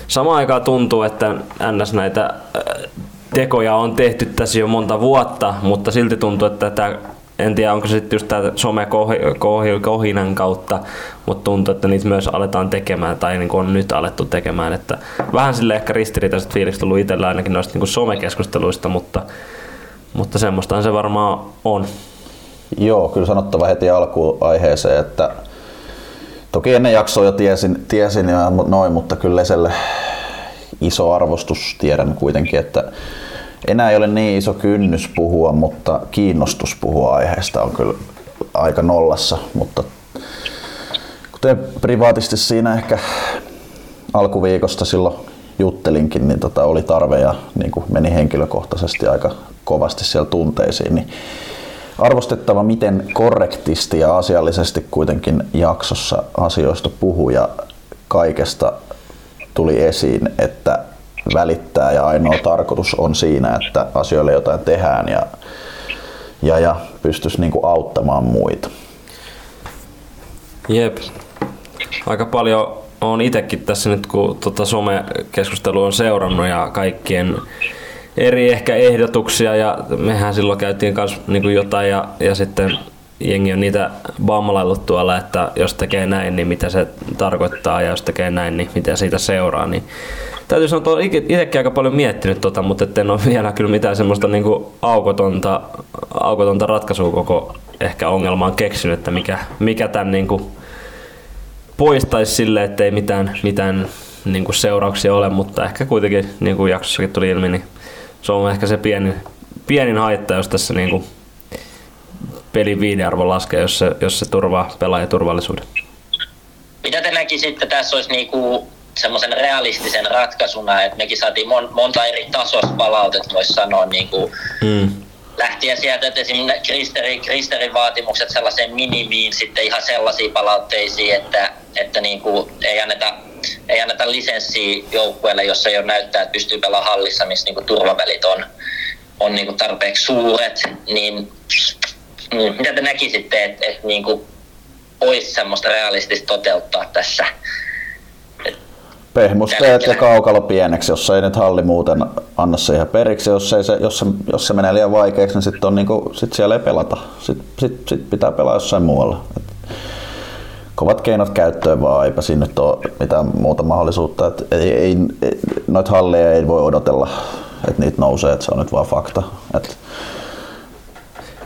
samaan aikaan tuntuu, että ns. näitä tekoja on tehty tässä jo monta vuotta, mutta silti tuntuu, että tämä en tiedä onko se sitten just tämä some-kohinan kautta, mutta tuntuu, että niitä myös aletaan tekemään tai niin on nyt alettu tekemään. Että vähän sille ehkä ristiriitaiset fiilikset tullut itsellä ainakin noista niin somekeskusteluista, mutta, mutta semmoistahan se varmaan on. Joo, kyllä sanottava heti alkuun aiheeseen, että toki ennen jaksoa jo tiesin, tiesin ja noin, mutta kyllä Leselle iso arvostus. Tiedän kuitenkin, että enää ei ole niin iso kynnys puhua, mutta kiinnostus puhua aiheesta on kyllä aika nollassa, mutta kuten privaatisti siinä ehkä alkuviikosta silloin juttelinkin, niin tota oli tarve ja niin kuin meni henkilökohtaisesti aika kovasti siellä tunteisiin, niin arvostettava, miten korrektisti ja asiallisesti kuitenkin jaksossa asioista puhuu ja kaikesta tuli esiin, että välittää ja ainoa tarkoitus on siinä, että asioille jotain tehdään ja, ja, ja pystyisi niinku auttamaan muita. Jep. Aika paljon on itsekin tässä nyt, kun tota some-keskustelu on seurannut ja kaikkien eri ehkä ehdotuksia ja mehän silloin käytiin kanssa niin jotain ja, ja sitten jengi on niitä bammalaillut tuolla, että jos tekee näin, niin mitä se tarkoittaa ja jos tekee näin, niin mitä siitä seuraa. Niin täytyy sanoa, että olen itsekin aika paljon miettinyt tota, mutta en ole *laughs* vielä kyllä mitään semmoista niin kuin aukotonta, aukotonta ratkaisua koko ehkä ongelmaan keksinyt, että mikä, mikä tämän niin kuin poistaisi sille, ettei mitään, mitään niin kuin seurauksia ole, mutta ehkä kuitenkin niin kuin jaksossakin tuli ilmi, niin se on ehkä se pienin, pienin haitta, jos tässä niin kuin pelin viidearvo laskee, jos se, jos se turvaa pelaajaturvallisuuden. Mitä te näkisitte, tässä olisi niinku semmoisen realistisen ratkaisuna, että mekin saatiin mon, monta eri tasosta palautetta, voisi sanoa, niin kuin mm. lähtien sieltä, että esimerkiksi Kristerin, Kristerin vaatimukset sellaiseen minimiin, sitten ihan sellaisiin palautteisiin, että, että niin kuin ei anneta ei anneta lisenssiä joukkueelle, jossa jo näyttää, että pystyy pelaamaan hallissa, missä niin kuin turvavälit on, on niin kuin tarpeeksi suuret, niin mm, mitä te näkisitte, että, että niin kuin olisi semmoista realistista toteuttaa tässä? Pehmusteet ja kaukalo pieneksi, jos ei nyt halli muuten anna se ihan periksi. Jos, ei se, jos, se, jos se menee liian vaikeaksi, niin sitten niinku, sit siellä ei pelata. Sitten sit, sit pitää pelaa jossain muualla. Et kovat keinot käyttöön vaan, eipä siinä nyt ole mitään muuta mahdollisuutta. Et ei, ei, noita halleja ei voi odotella, että niitä nousee, että se on nyt vaan fakta. Et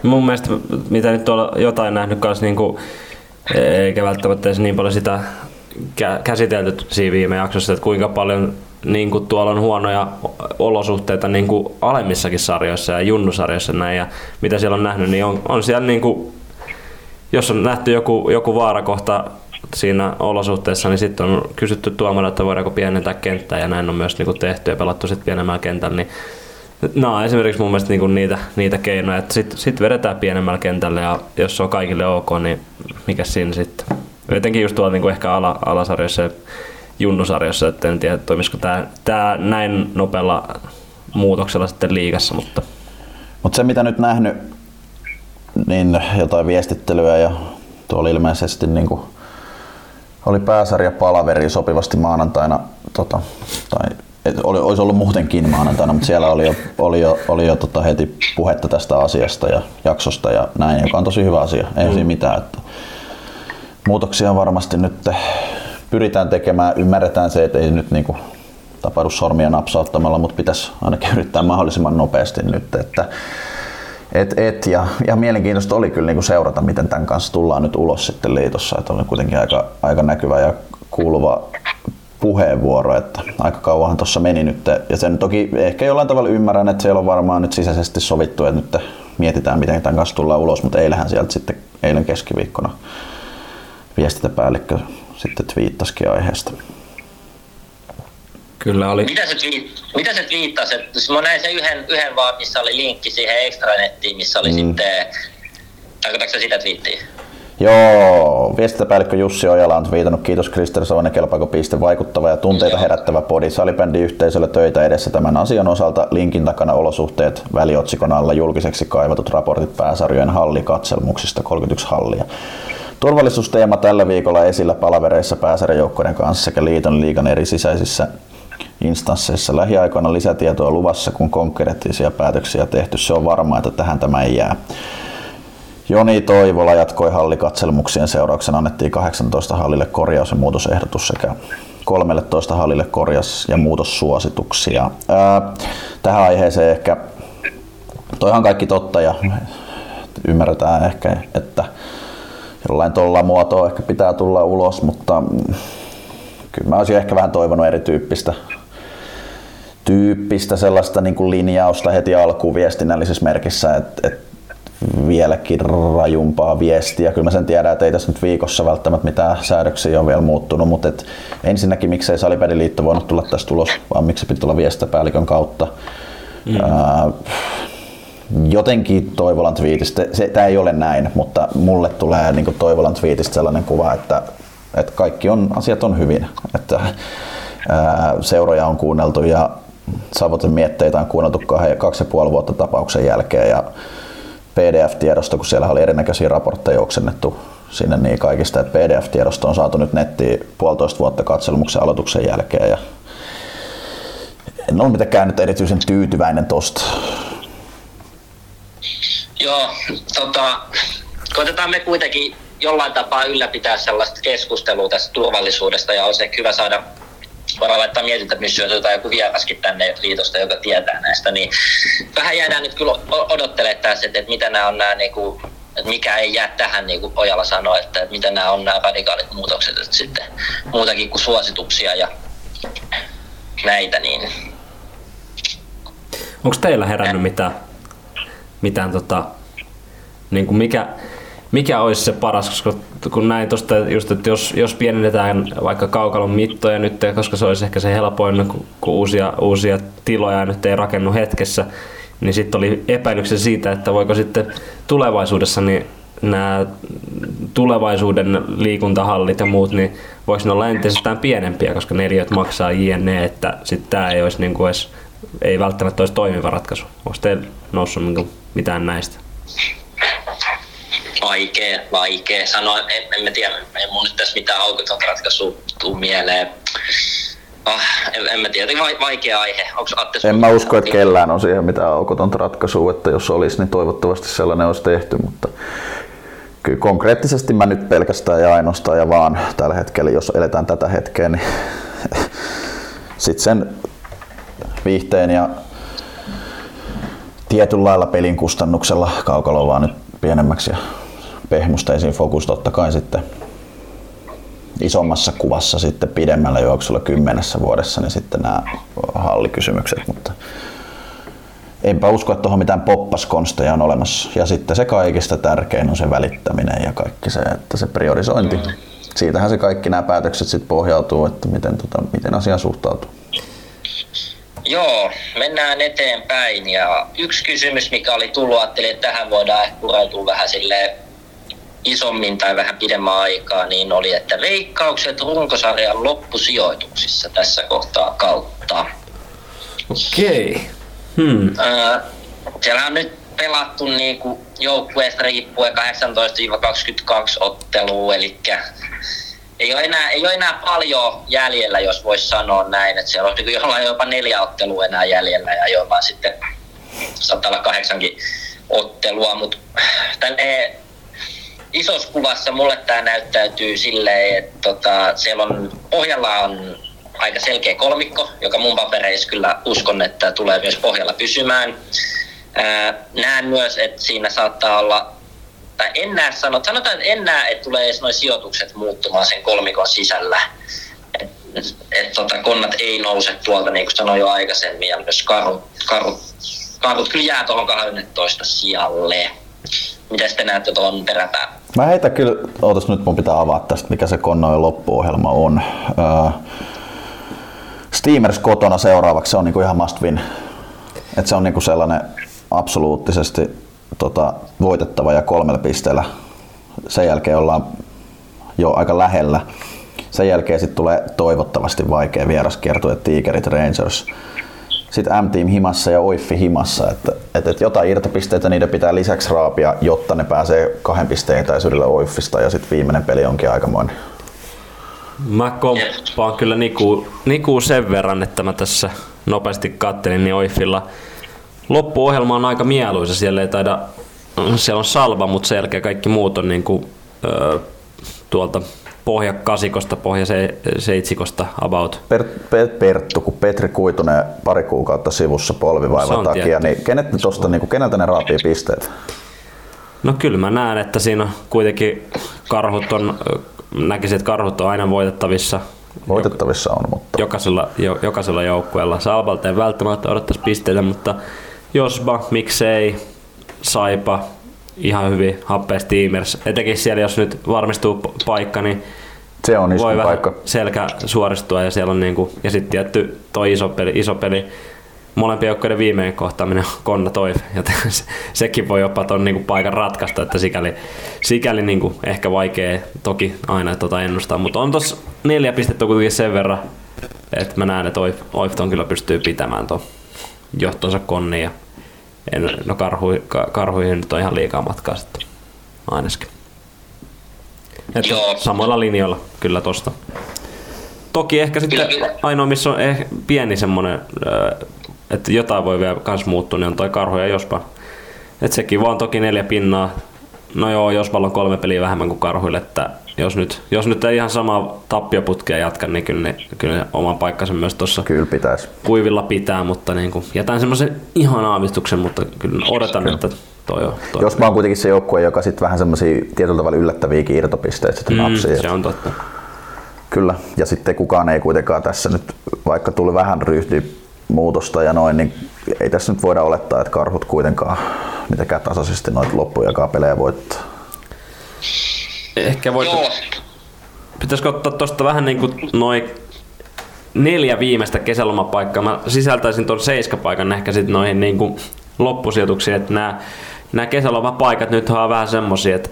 Mun mielestä, mitä nyt tuolla jotain nähnyt kanssa, niin kuin, eikä välttämättä edes niin paljon sitä kä- käsitelty siinä viime jaksossa, että kuinka paljon niin kuin tuolla on huonoja olosuhteita niin kuin alemmissakin sarjoissa ja junnusarjoissa näin, ja mitä siellä on nähnyt, niin on, on siellä niin kuin, jos on nähty joku, joku vaarakohta siinä olosuhteessa, niin sitten on kysytty tuomalla, että voidaanko pienentää kenttää ja näin on myös niin kuin tehty ja pelattu sitten pienemmällä kentällä, niin No esimerkiksi mun mielestä niinku niitä, niitä keinoja, että sitten sit vedetään pienemmällä kentällä ja jos se on kaikille ok, niin mikä siinä sitten? Jotenkin just tuolla niinku ehkä ala, alasarjoissa ja junnusarjossa, että en tiedä toimisiko tämä tää näin nopealla muutoksella sitten liigassa, mutta... Mutta se mitä nyt nähnyt, niin jotain viestittelyä ja tuolla ilmeisesti niin kuin oli pääsarja palaveri sopivasti maanantaina, tota, tai et oli, olisi ollut muutenkin maanantaina, mutta siellä oli jo, oli jo, oli jo tota heti puhetta tästä asiasta ja jaksosta ja näin, joka on tosi hyvä asia. Ei mm. siinä mitään. Että muutoksia varmasti nyt pyritään tekemään. Ymmärretään se, että ei nyt niinku tapahdu sormia napsauttamalla, mutta pitäisi ainakin yrittää mahdollisimman nopeasti nyt. Että et, et, ja, ja mielenkiintoista oli kyllä niinku seurata, miten tämän kanssa tullaan nyt ulos sitten liitossa. Että oli kuitenkin aika, aika näkyvä ja kuuluva puheenvuoro, että aika kauanhan tuossa meni nyt. Ja sen toki ehkä jollain tavalla ymmärrän, että siellä on varmaan nyt sisäisesti sovittu, että nyt mietitään, miten tämän kanssa tullaan ulos, mutta eilähän sieltä sitten eilen keskiviikkona viestintäpäällikkö sitten twiittasikin aiheesta. Kyllä oli. Mitä se, twiit, mitä se twiittasi? Että mä näin sen yhden, yhden vaan, missä oli linkki siihen extranettiin, missä oli mm. sitten... Tarkoitatko sitä twiittiä? Joo, viestintäpäällikkö Jussi Ojala on viitannut kiitos Krister Savonen kelpaako piste vaikuttava ja tunteita herättävä podi. Salibändi yhteisöllä töitä edessä tämän asian osalta. Linkin takana olosuhteet väliotsikon alla julkiseksi kaivatut raportit pääsarjojen hallikatselmuksista 31 hallia. Turvallisuusteema tällä viikolla esillä palavereissa pääsarjajoukkojen kanssa sekä liiton liigan eri sisäisissä instansseissa. Lähiaikoina lisätietoa luvassa, kun konkreettisia päätöksiä tehty. Se on varmaa, että tähän tämä ei jää. Joni Toivola jatkoi hallikatselmuksien seurauksena annettiin 18 hallille korjaus- ja muutosehdotus sekä 13 hallille korjaus- ja muutossuosituksia. Ää, tähän aiheeseen ehkä, toihan kaikki totta ja ymmärretään ehkä, että jollain tuolla muotoa ehkä pitää tulla ulos, mutta kyllä mä olisin ehkä vähän toivonut erityyppistä tyyppistä sellaista niin kuin linjausta heti alkuun viestinnällisessä merkissä, että, että vieläkin rajumpaa viestiä. Kyllä mä sen tiedän, että ei tässä nyt viikossa välttämättä mitään säädöksiä ole vielä muuttunut, mutta et ensinnäkin miksei Salibändiliitto voinut tulla tästä ulos, vaan miksi se piti tulla viestintäpäällikön kautta. Mm. Ää, jotenkin Toivolan twiitistä, tämä ei ole näin, mutta mulle tulee niin Toivolan twiitistä sellainen kuva, että, että kaikki on, asiat on hyvin. Että, ää, seuroja on kuunneltu ja Savoten mietteitä on kuunneltu kaksi ja puoli vuotta tapauksen jälkeen ja PDF-tiedosto, kun siellä oli erinäköisiä raportteja oksennettu sinne niin kaikista, että PDF-tiedosto on saatu nyt nettiin puolitoista vuotta katselmuksen aloituksen jälkeen ja en ole mitenkään nyt erityisen tyytyväinen tosta. Joo, tota, koitetaan me kuitenkin jollain tapaa ylläpitää sellaista keskustelua tästä turvallisuudesta ja olisi hyvä saada varmaan laittaa mietintämissyötä tai joku vieraskin tänne liitosta, joka tietää näistä, niin vähän jäädään nyt kyllä odottelemaan tässä, että, että mitä nämä on nämä niin kuin, että mikä ei jää tähän, niin kuin Ojala sanoi, että, että mitä nämä on nämä radikaalit muutokset, että sitten muutakin kuin suosituksia ja näitä, niin... Onko teillä herännyt mitään, mitään tota, niin kuin mikä, mikä olisi se paras, koska kun näin tuosta just, että jos, jos pienennetään vaikka kaukalon mittoja nyt, koska se olisi ehkä se helpoin, kun, kun uusia, uusia tiloja nyt ei rakennu hetkessä, niin sitten oli epäilyksen siitä, että voiko sitten tulevaisuudessa niin nämä tulevaisuuden liikuntahallit ja muut, niin voiko ne olla entisestään pienempiä, koska neliöt maksaa jne, että sitten tämä ei olisi niin kuin edes, ei välttämättä olisi toimiva ratkaisu. Onko teillä noussut niin mitään näistä? Vaikea, vaikea sanoa. En, en mä tiedä, ei mun nyt tässä mitään aukotonta ratkaisua tuu mieleen. Ah, en, en mä tiedä, vai, vaikea aihe. Onko Atte En mä usko, että kellään on siihen mitään aukotonta ratkaisua, että jos olisi, niin toivottavasti sellainen olisi tehty, mutta kyllä konkreettisesti mä nyt pelkästään ja ainoastaan ja vaan tällä hetkellä, jos eletään tätä hetkeä, niin *laughs* sitten sen viihteen ja tietyllä lailla pelin kustannuksella kaukalo vaan nyt pienemmäksi ja pehmusteisiin fokus totta kai sitten isommassa kuvassa sitten pidemmällä juoksulla kymmenessä vuodessa, niin sitten nämä hallikysymykset, mutta enpä usko, että tuohon mitään poppaskonsteja on olemassa. Ja sitten se kaikista tärkein on se välittäminen ja kaikki se, että se priorisointi. Siitähän se kaikki nämä päätökset sitten pohjautuu, että miten, tota, miten asia suhtautuu. Joo, mennään eteenpäin. Ja yksi kysymys, mikä oli tullut, ajattelin, että tähän voidaan ehkä pureutua vähän sille isommin tai vähän pidemmän aikaa, niin oli, että veikkaukset runkosarjan loppusijoituksissa tässä kohtaa kautta. Okei. Hmm. Öö, siellä on nyt pelattu niin kuin joukkueesta riippuen 18-22 ottelua, eli ei ole, enää, ei ole enää paljon jäljellä, jos voisi sanoa näin. Että siellä on niin jollain jopa neljä ottelua enää jäljellä ja jollain sitten saattaa olla kahdeksankin ottelua, mutta tälle isossa kuvassa mulle tämä näyttäytyy silleen, että tota, siellä on, pohjalla on aika selkeä kolmikko, joka mun papereissa kyllä uskon, että tulee myös pohjalla pysymään. Ää, näen myös, että siinä saattaa olla, tai en näe, sanot, sanotaan, että en näe, että tulee edes noin sijoitukset muuttumaan sen kolmikon sisällä. Et, et, tota, konnat ei nouse tuolta, niin kuin sanoin jo aikaisemmin, ja myös karut, karut, karut kyllä jää tuohon 12 sijalle. Miten te näette tuon peräpään? Mä heitä kyllä, ootas nyt mun pitää avaa tästä, mikä se konnojen loppuohjelma on. Öö, Steamers kotona seuraavaksi, se on niinku ihan must win. Et se on niinku sellainen absoluuttisesti tota, voitettava ja kolmella pisteellä. Sen jälkeen ollaan jo aika lähellä. Sen jälkeen sitten tulee toivottavasti vaikea vieraskiertue Tigerit Rangers. Sitten M-Team himassa ja Oiffi himassa, että, että, että jotain irtopisteitä niiden pitää lisäksi raapia, jotta ne pääsee kahden pisteen etäisyydellä Oiffista ja sitten viimeinen peli onkin aikamoinen. Mä komppaan kyllä Niku, Niku sen verran, että mä tässä nopeasti kattelin, niin Oiffilla loppuohjelma on aika mieluisa. Siellä ei taida, siellä on salva, mutta sen jälkeen kaikki muut on niin kuin, ö, tuolta pohja kasikosta, pohja se, seitsikosta about. Per, per, Perttu, kun Petri Kuitunen pari kuukautta sivussa polvivaivan takia, tietty. niin, kenet ne tosta, niin kuin, keneltä ne raapii pisteet? No kyllä mä näen, että siinä kuitenkin karhut on, näkisin, että karhut on aina voitettavissa. Voitettavissa on, mutta... Jokaisella, jo, jokaisella joukkueella. Salvalta ei välttämättä odottaisi pisteitä, mutta jospa, miksei, Saipa, ihan hyvin, Happe Steamers. Etenkin siellä, jos nyt varmistuu paikka, niin se on voi paikka. selkä suoristua ja siellä on niinku, ja sitten tietty toi iso peli, iso peli molempien joukkojen viimeinen kohtaaminen on Konna Toive, joten *laughs* se, sekin voi jopa tuon niinku paikan ratkaista, että sikäli, sikäli niinku ehkä vaikea toki aina tota ennustaa, mutta on tuossa neljä pistettä kuitenkin sen verran, että mä näen, että Oifton kyllä pystyy pitämään tuon johtonsa konni ja en, no karhu, karhuihin nyt on ihan liikaa matkaa sitten ainakin. Että samalla linjalla kyllä tosta. Toki ehkä sitten ainoa, missä on eh, pieni semmonen, että jotain voi vielä kans muuttua, niin on toi karhu ja Jospa. Et sekin vaan toki neljä pinnaa. No joo, Jospalla on kolme peliä vähemmän kuin karhuille, että jos nyt, jos nyt ei ihan sama tappioputkea jatka, niin kyllä, niin, kyllä oman paikkansa myös tuossa kuivilla pitää, mutta niin kuin, jätän semmoisen ihan aavistuksen, mutta kyllä odotan, kyllä. että toi on. Toi jos mä oon kuitenkin se joukkue, joka sitten vähän semmoisia tietyllä tavalla yllättäviäkin irtopisteitä sitten mm, napsii. Se on totta. Kyllä, ja sitten kukaan ei kuitenkaan tässä nyt, vaikka tuli vähän ryhti muutosta ja noin, niin ei tässä nyt voida olettaa, että karhut kuitenkaan mitenkään tasaisesti noita loppujakaan pelejä voittaa. Ehkä voit... Pitäisikö ottaa tuosta vähän niin kuin noin neljä viimeistä kesälomapaikkaa. Mä sisältäisin tuon seiskapaikan ehkä sitten noihin niin kuin loppusijoituksiin, että nämä, nämä kesälomapaikat nyt on vähän semmosia, että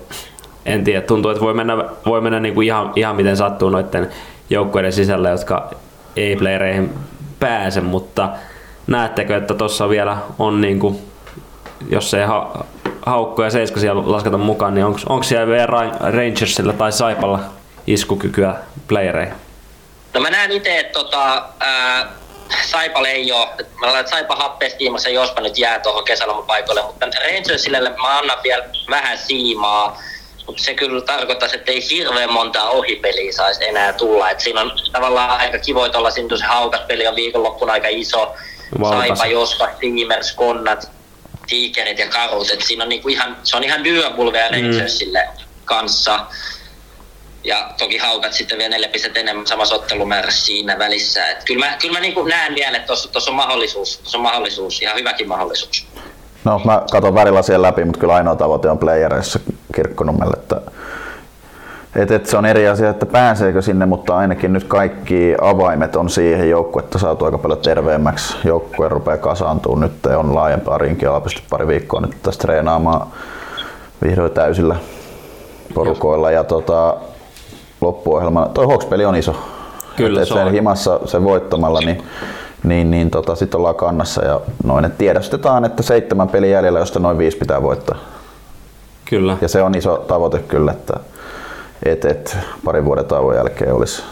en tiedä, tuntuu, että voi mennä, voi mennä niin kuin ihan, ihan miten sattuu noiden joukkueiden sisällä, jotka ei playereihin pääse, mutta näettekö, että tuossa vielä on niin kuin, jos ei ha, haukko ja seiska siellä lasketa mukaan, niin onko siellä vielä Rangersilla tai Saipalla iskukykyä playereihin? No mä näen itse, että tota, ää, Saipa ei ole. Mä laitan Saipa happeestiimassa, jospa nyt jää tuohon kesälomapaikoille, mutta Rangersille mä annan vielä vähän siimaa. Mutta se kyllä tarkoittaisi, että ei hirveän montaa ohipeliä saisi enää tulla. Et siinä on tavallaan aika olla siinä se haukas peli on viikonloppuna aika iso. Valtas. Saipa, Jospa, Steamers, Konnat, Tiikerit ja Karut. Et siinä on niinku ihan, se on ihan dyöpulveja Rangersille kanssa. Ja toki haukat sitten vielä neljä pistettä enemmän samassa ottelumäärässä siinä välissä. Et kyllä mä, kyllä mä niinku näen vielä, että tuossa on mahdollisuus, tossa on mahdollisuus, ihan hyväkin mahdollisuus. No mä katson värilasien läpi, mutta kyllä ainoa tavoite on playereissa Kirkkonummelle. Että, et, et se on eri asia, että pääseekö sinne, mutta ainakin nyt kaikki avaimet on siihen joukkuetta saatu aika paljon terveemmäksi. Joukkue rupeaa kasaantumaan nyt, on laajempaa rinkiä, pysty pari viikkoa nyt tässä treenaamaan vihdoin täysillä porukoilla. Ja tota, loppuohjelma, toi Hawks-peli on iso. Kyllä, Et se sen on. himassa sen voittamalla, niin, niin, niin tota, sitten ollaan kannassa ja noin. Et tiedostetaan, että seitsemän peli jäljellä, josta noin viisi pitää voittaa. Kyllä. Ja se on iso tavoite kyllä, että et, et, parin vuoden tauon jälkeen olisi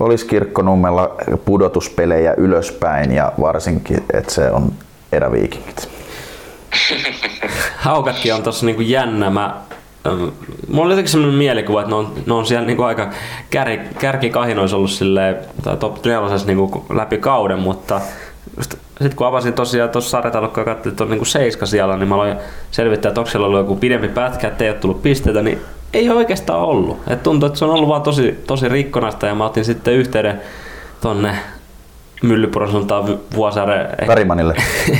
olisi kirkkonummella pudotuspelejä ylöspäin ja varsinkin, että se on eräviikingit. *laughs* Haukatkin on tossa niinku jännä. Mä, mulla oli jotenkin sellainen mielikuva, että ne on, ne on siellä niinku aika kär, kärkikahinoissa ollut silleen, tai top 4 niinku läpi kauden, mutta sitten kun avasin tosiaan tuossa sarjataulukkoa ja katselin, että on niinku seiska siellä, niin mä aloin selvittää, että onko siellä ollut joku pidempi pätkä, että ei ole tullut pisteitä, niin ei oikeastaan ollut. Et tuntuu, että se on ollut vaan tosi, tosi rikkonaista ja mä otin sitten yhteyden tonne Myllypuron suuntaan Vuosaaren *laughs* Värimanille.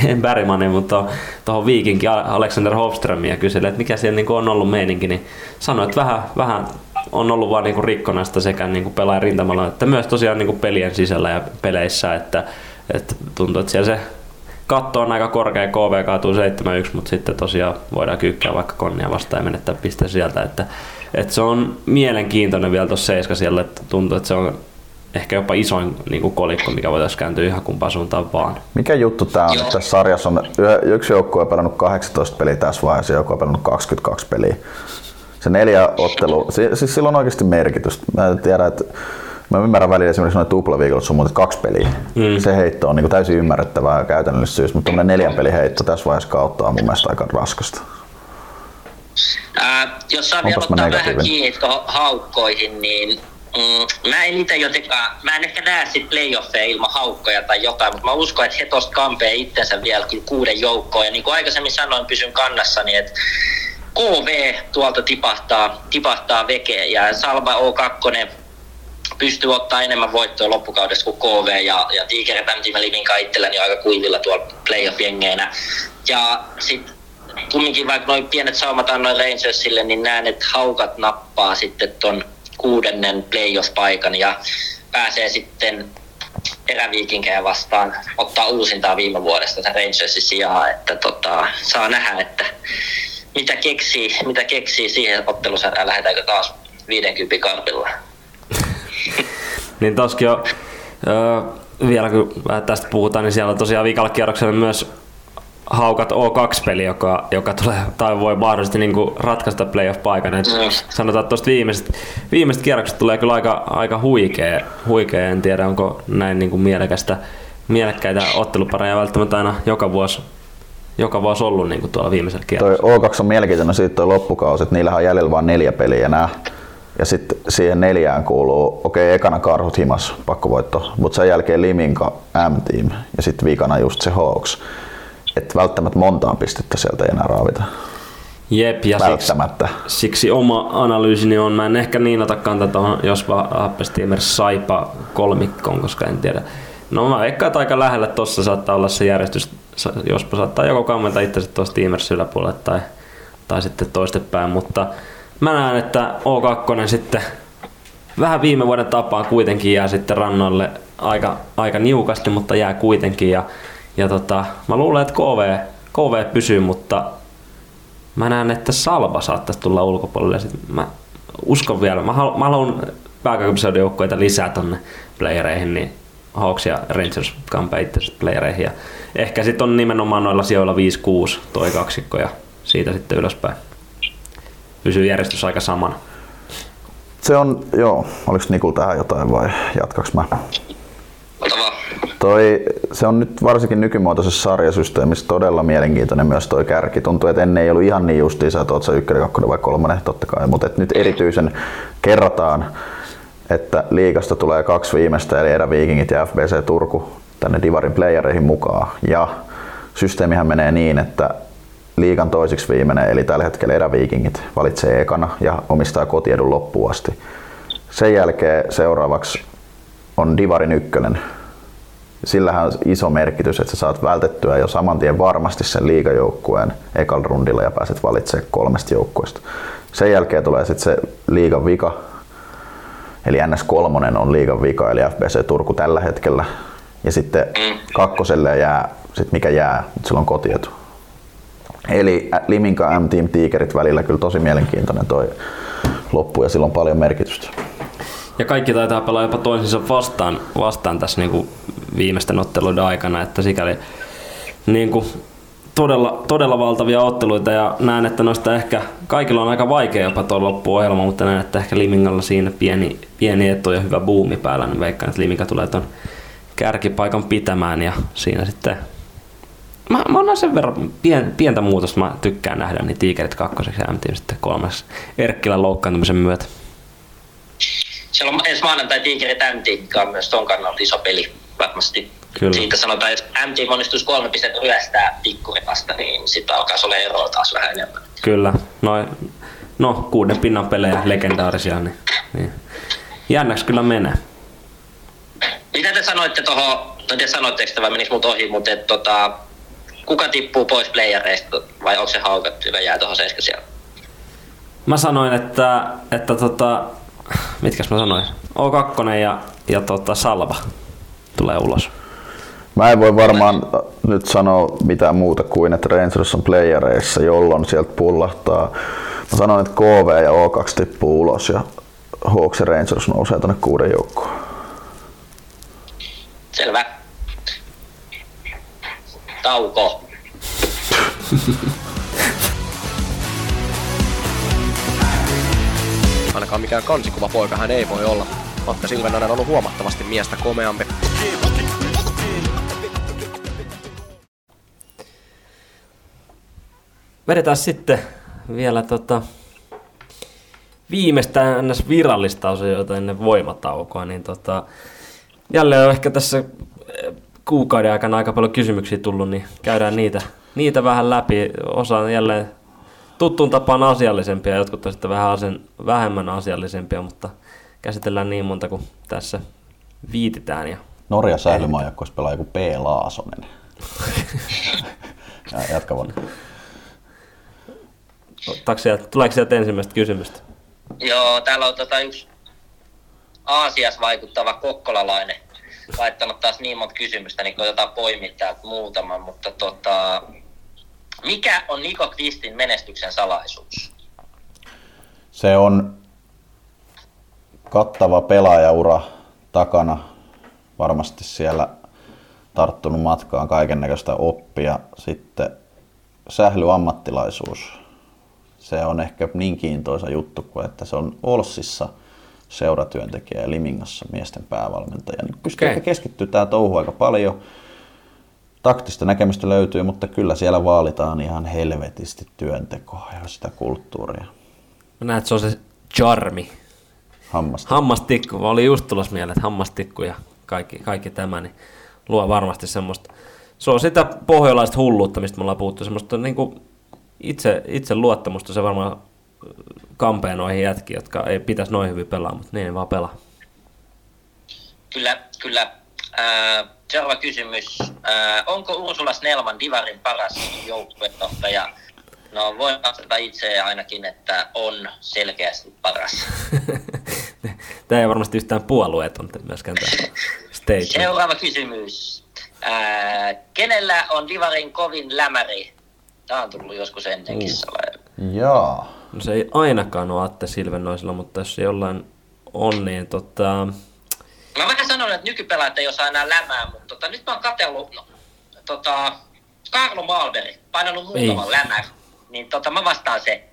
en Bergmanin, mutta tuohon viikinkin Alexander Hofströmiin ja kyseli, että mikä siellä niinku on ollut meininki, niin sanoi, että vähän, vähän on ollut vaan niinku rikkonaista sekä niinku pelaajan rintamalla, että myös tosiaan niinku pelien sisällä ja peleissä, että, että tuntuu, että siellä se katto on aika korkea, KV kaatuu 7-1, mutta sitten tosiaan voidaan kyykkää vaikka konnia vastaan ja menettää piste sieltä, että, että se on mielenkiintoinen vielä tuossa seiska siellä, että tuntuu, että se on ehkä jopa isoin niin kuin kolikko, mikä voitaisiin kääntyä ihan kumpaan suuntaan vaan. Mikä juttu tää on? Että Tässä sarjassa on yksi joukkue on pelannut 18 peliä tässä vaiheessa ja joku on pelannut 22 peliä. Se neljä ottelu, si- siis sillä on oikeasti merkitystä. Mä en tiedä, että Mä ymmärrän välillä esimerkiksi noin tuplaviikolla, sun muuten kaksi peliä. Mm. Se heitto on niin täysin ymmärrettävää ja käytännöllistä syystä, mutta tuommoinen neljän pelin heitto tässä vaiheessa kautta on mun mielestä aika raskasta. Ää, jos saa vielä ottaa vähän kiinni tuohon haukkoihin, niin mm, mä en itse jotenkaan, mä en ehkä näe sit playoffeja ilman haukkoja tai jotain, mutta mä uskon, että he tosta kampee itsensä vielä kyllä kuuden joukkoon. Ja niin kuin aikaisemmin sanoin, pysyn kannassani, että KV tuolta tipahtaa, tipahtaa veke ja Salva O2 pystyy ottaa enemmän voittoja loppukaudesta kuin KV ja, ja Tigerin Bam Livinka itselläni on aika kuivilla tuolla playoff-jengeinä. Ja sitten kumminkin vaikka noin pienet saumat annoin Rangersille, niin näen, että haukat nappaa sitten ton kuudennen playoff-paikan ja pääsee sitten eräviikinkejä vastaan ottaa uusintaa viime vuodesta sen Rangersin sijaan, että tota, saa nähdä, että mitä keksii, mitä keksii siihen ottelusarjaan, lähdetäänkö taas 50 karpilla. Niin toskin jo, öö, vielä kun vähän tästä puhutaan, niin siellä on tosiaan viikalla kierroksella myös Haukat O2-peli, joka, joka tulee, tai voi mahdollisesti niin kuin ratkaista playoff-paikan. Et Mm. Sanotaan, että tuosta viimeiset, viimeiset kierrokset tulee kyllä aika, aika huikea, huikea. En tiedä, onko näin niin kuin mielekästä, mielekkäitä ottelupareja välttämättä aina joka vuosi, joka vuosi ollut niin kuin tuolla viimeisellä Toi kierroksella. O2 on mielenkiintoinen siitä toi loppukausi, että niillä on jäljellä vain neljä peliä enää. Ja sitten siihen neljään kuuluu, okei, okay, ekana karhut himas, pakkovoitto, mutta sen jälkeen Liminka, M-team ja sitten viikana just se Hawks. Että välttämättä montaan pistettä sieltä ei enää raavita. Jep, ja siksi, Välttämättä. siksi oma analyysini on, mä en ehkä niin ota kantaa tuohon Jospa Happestiimers Saipa kolmikkoon, koska en tiedä. No mä että aika lähellä tossa saattaa olla se järjestys, Jospa saattaa joko kammenta itse tuossa Steamers yläpuolelle tai, tai sitten toistepäin, mutta mä näen, että O2 sitten vähän viime vuoden tapaan kuitenkin jää sitten rannoille aika, aika niukasti, mutta jää kuitenkin ja, ja tota, mä luulen, että KV, KV pysyy, mutta mä näen, että Salva saattaisi tulla ulkopuolelle. Sit mä uskon vielä, mä, halu, mä haluan pääkaupunkiseudun joukkoita lisää tonne playereihin, niin Hawks ja Rangers kampaa playereihin. Ja ehkä sitten on nimenomaan noilla sijoilla 5-6 toi kaksikko ja siitä sitten ylöspäin. Pysyy järjestys aika samana. Se on, joo, oliko Nikul tähän jotain vai jatkaks mä? Ota vaan. Toi, se on nyt varsinkin nykymuotoisessa sarjasysteemissä todella mielenkiintoinen myös toi kärki. Tuntuu, että ennen ei ollut ihan niin justiinsa, että oot sä ykkönen, kakkonen vai kolmonen, totta kai. Mutta et nyt erityisen kerrataan, että liigasta tulee kaksi viimeistä, eli Eräviikingit ja FBC Turku tänne Divarin playereihin mukaan. Ja systeemihän menee niin, että liigan toisiksi viimeinen, eli tällä hetkellä Eräviikingit, valitsee ekana ja omistaa kotiedun loppuun asti. Sen jälkeen seuraavaksi on Divarin ykkönen. Sillähän on iso merkitys, että sä saat vältettyä jo saman tien varmasti sen liigajoukkueen ekalla rundilla ja pääset valitsemaan kolmesta joukkueesta. Sen jälkeen tulee sitten se liigan vika, eli NS3 on liigan vika, eli FBC Turku tällä hetkellä. Ja sitten kakkoselle jää, sit mikä jää, silloin kotietu. Eli ä- Liminka M-Team Tigerit välillä kyllä tosi mielenkiintoinen toi loppu ja sillä on paljon merkitystä. Ja kaikki taitaa pelaa jopa toisensa vastaan, vastaan tässä niin kuin viimeisten otteluiden aikana, että sikäli niin kuin todella, todella valtavia otteluita ja näen, että noista ehkä kaikilla on aika vaikea jopa tuo loppuohjelma, mutta näen, että ehkä Limingalla siinä pieni, pieni etu ja hyvä buumi päällä, niin veikkaan, että Liminga tulee tuon kärkipaikan pitämään ja siinä sitten Mä, mä annan sen verran pien, pientä muutosta, mä tykkään nähdä niin tiikerit kakkoseksi ja MTV sitten kolmas Erkkilän loukkaantumisen myötä. Siellä on ensi maanantai Tigerit MT, mikä on myös ton kannalta iso peli varmasti. Kyllä. Siitä sanotaan, että jos MT onnistuisi kolme pistettä ryöstää pikkuripasta, niin sitten alkaisi olla eroa taas vähän enemmän. Kyllä, noin, no kuuden pinnan pelejä, legendaarisia, niin, niin. jännäksi kyllä menee. Mitä te sanoitte tuohon, no te sanoitteko te vai menis mut ohi, mutta et, tota, kuka tippuu pois playereista vai onko se haukattu ja jää tuohon seiska siellä? Mä sanoin, että, että tota, mitkäs mä sanoin? O2 ja, ja tota Salva tulee ulos. Mä en voi varmaan nyt sanoa mitään muuta kuin, että Rangers on playereissa, jolloin sieltä pullahtaa. Mä sanoin, että KV ja O2 tippuu ulos ja Hawks ja Rangers nousee tonne kuuden joukkoon. Selvä. Tauko. Ainakaan mikään kansikuva poika hän ei voi olla. Matka Silvenainen on ollut huomattavasti miestä komeampi. Vedetään sitten vielä tota, viimeistä ns. virallista osioita ennen voimataukoa, niin tota, jälleen on ehkä tässä kuukauden aikana aika paljon kysymyksiä tullut, niin käydään niitä, niitä vähän läpi. Osa on jälleen tuttuun tapaan asiallisempia, jotkut on sitten vähän asen, vähemmän asiallisempia, mutta käsitellään niin monta kuin tässä viititään. Ja Norja säilymaajoukkueessa pelaa joku P. Laasonen. ja jatka vaan. sieltä, tuleeko sieltä ensimmäistä kysymystä? Joo, täällä on tota yksi Aasias vaikuttava kokkolalainen laittanut taas niin monta kysymystä, niin koitetaan poimia täältä muutaman, mutta tota, mikä on Niko Kristin menestyksen salaisuus? Se on kattava pelaajaura takana. Varmasti siellä tarttunut matkaan kaiken näköistä oppia. Sitten sählyammattilaisuus. Se on ehkä niin kiintoisa juttu, kuin että se on Olssissa seuratyöntekijä ja Limingassa miesten päävalmentaja. Niin pystyy okay. keskittyä tämä touhu aika paljon. Taktista näkemystä löytyy, mutta kyllä siellä vaalitaan ihan helvetisti työntekoa ja sitä kulttuuria. Mä näen, että se on se charmi, Hammasta. hammastikku, mä olin just tulossa mieleen, että hammastikku ja kaikki, kaikki tämä, niin luo varmasti semmoista, se on sitä pohjalaista hulluutta, mistä me ollaan puhuttu, semmoista niin kuin itse, itse luottamusta, se varmaan kampee noihin jätkiin, jotka ei pitäisi noin hyvin pelaa, mutta niin ei vaan pelaa. Kyllä, kyllä. Ää, seuraava kysymys. Ää, onko Ursula Snellman Divarin paras joukkuejohtaja? No voin vastata itse ainakin, että on selkeästi paras. *laughs* Tämä ei varmasti yhtään puolueeton myöskään tämä *laughs* stage. Seuraava kysymys. Ää, kenellä on Divarin kovin lämäri? Tämä on tullut joskus ennenkin Uh. sellainen. No se ei ainakaan ole Atte Silvennoisella, mutta jos se jollain on, niin tota, Mä vähän sanon, että nykypelaajat ei osaa enää lämää, mutta tota, nyt mä oon katsellut no, tota, Karlo Malberi, painanut muutaman Ei. lämär. Niin tota, mä vastaan se.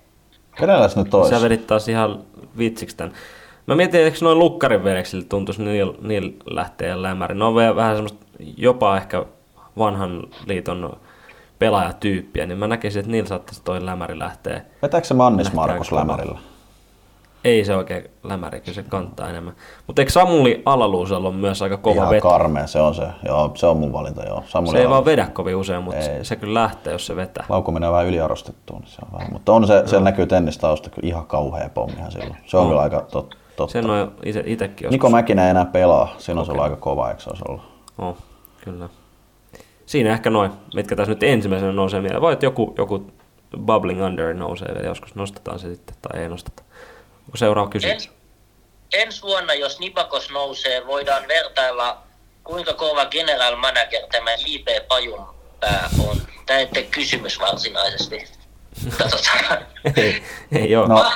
Kenellä se nyt sä olisi? vedit taas ihan vitsiksi tämän. Mä mietin, eikö noin lukkarin vereksillä tuntuisi niillä, niillä lähteä lämäri. Ne on vähän semmoista jopa ehkä vanhan liiton pelaajatyyppiä, niin mä näkisin, että niillä saattaisi toi lämäri lähteä. Vetääkö se Mannis Markus lämärillä? Ei se oikein lämäri, kyllä se kantaa enemmän. Mutta eikö Samuli Alaluusella on myös aika kova Ihan veto? karmea, se on se. Joo, se on mun valinta, joo. Samuli Se ei vaan vedä kovin usein, mutta Ei. se, kyllä lähtee, jos se vetää. Laukuminen on vähän yliarvostettu, niin se on vähän. Mutta on se, siellä näkyy tennistausta kyllä ihan kauhea pommihan silloin. Se on On. kyllä aika tot, totta. Sen on ite, itekin joskus. Niko Mäkinen ei enää pelaa, siinä on se ollut aika kova, eikö se olisi ollut? Oh, kyllä. Siinä ehkä noin, mitkä tässä nyt ensimmäisenä nousee mieleen. Voi, että joku, joku Bubbling Under nousee vielä joskus. Nostetaan se sitten tai ei nosteta. Onko seuraava kysymys? Ens, ensi vuonna, jos Nipakos nousee, voidaan vertailla, kuinka kova general manager tämä J.P. Pajun pää on. Tämä ei kysymys varsinaisesti. *laughs* Ei, ei ole. No,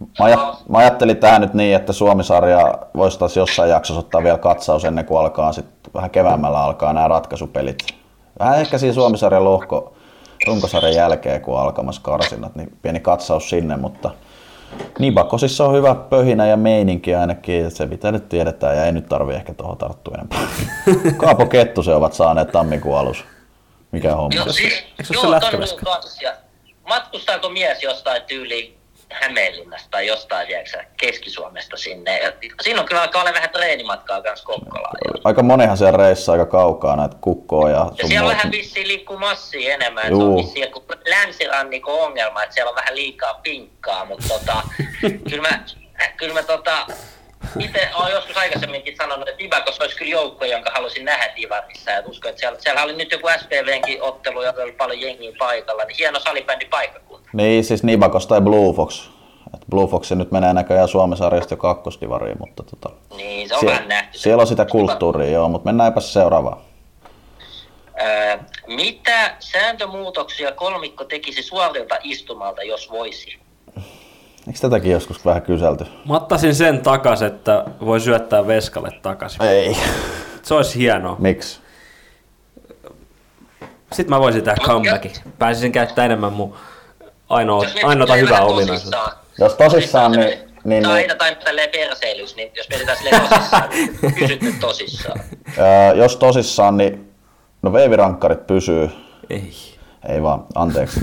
mä, ajat, mä ajattelin tähän nyt niin, että Suomisarja voisi taas jossain jaksossa ottaa vielä katsaus ennen kuin alkaa sit vähän keväämällä alkaa nämä ratkaisupelit. Vähän ehkä siinä Suomisarjan lohko runkosarjan jälkeen, kun on alkamassa karsinnat, niin pieni katsaus sinne, mutta Nibakosissa on hyvä pöhinä ja meininki ainakin, se mitä nyt tiedetään ja ei nyt tarvi ehkä tuohon tarttua enempää. *laughs* Kaapo Kettusen ovat saaneet tammikuun alussa. Mikä homma? Joo, siis, eikö se se ja Matkustaako mies jostain tyyli Hämeenlinnasta tai jostain tiedätkö, Keski-Suomesta sinne? Ja siinä on kyllä alkaa olla vähän treenimatkaa kanssa Kokkolaan. Aika monihan siellä reissaa aika kaukaa näitä kukkoa ja ja siellä muuta. vähän vissiin liikkuu massia enemmän. Se on vissiin joku länsirannikon ongelma, että siellä on vähän liikaa pinkkaa, mutta tota, *laughs* kyllä mä, kyllä mä tota, itse olen joskus aikaisemminkin sanonut, että Ibakos olisi kyllä joukko, jonka halusin nähdä Divarissa. Ja uskon, että siellä, siellä oli nyt joku SPVnkin ottelu, joka oli paljon jengiä paikalla, niin hieno salibändi paikkakunta. Niin, siis Nibakos tai Blue Fox. Et Blue Fox nyt menee näköjään Suomen sarjasta jo kakkosdivariin, mutta tota, Niin, se on sie- vähän nähty. siellä on sitä kulttuuria, joo, mutta mennäänpä seuraavaan. Öö, mitä sääntömuutoksia kolmikko tekisi suorilta istumalta, jos voisi? Eikö tätäkin joskus vähän kyselty? Mä ottaisin sen takas, että voi syöttää Veskalle takaisin. Ei. Se olisi hienoa. Miksi? Sitten mä voisin tehdä comebackin. Pääsisin käyttää enemmän mun ainoa, tälleen hyvää ominaisuutta. Jos tosissaan, niin, niin, tai niin tai tälleen perseilyys, niin jos mietitään silleen tosissaan, niin *laughs* kysyt nyt tosissaan. ää, jos tosissaan, niin no veivirankkarit pysyy. Ei. Ei vaan, anteeksi.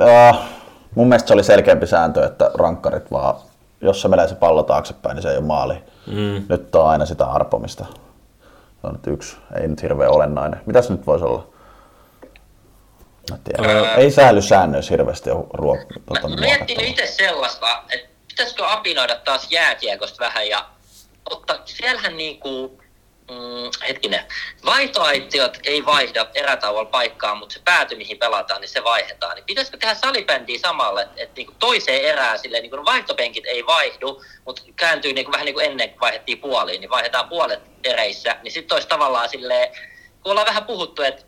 Ää, mun mielestä se oli selkeämpi sääntö, että rankkarit vaan, jos se menee se pallo taaksepäin, niin se ei ole maali. Mm. Nyt on aina sitä arpomista. Se on nyt yksi, ei nyt hirveän olennainen. Mitäs nyt voisi olla? Mä tiedän. ei säily säännöissä hirveästi ruo, tuota, Mä miettinyt itse sellaista, että pitäisikö apinoida taas jääkiekosta vähän ja ottaa, siellähän niinku, mm, hetkinen, vaihtoaittiot ei vaihda erätauolla paikkaa, mutta se pääty, mihin pelataan, niin se vaihdetaan. Niin pitäisikö tehdä salibändiä samalle, että et niinku toiseen erään silleen, niinku vaihtopenkit ei vaihdu, mutta kääntyy niinku vähän niin kuin ennen kuin vaihdettiin puoliin, niin vaihdetaan puolet ereissä, niin sitten olisi tavallaan silleen, kun ollaan vähän puhuttu, että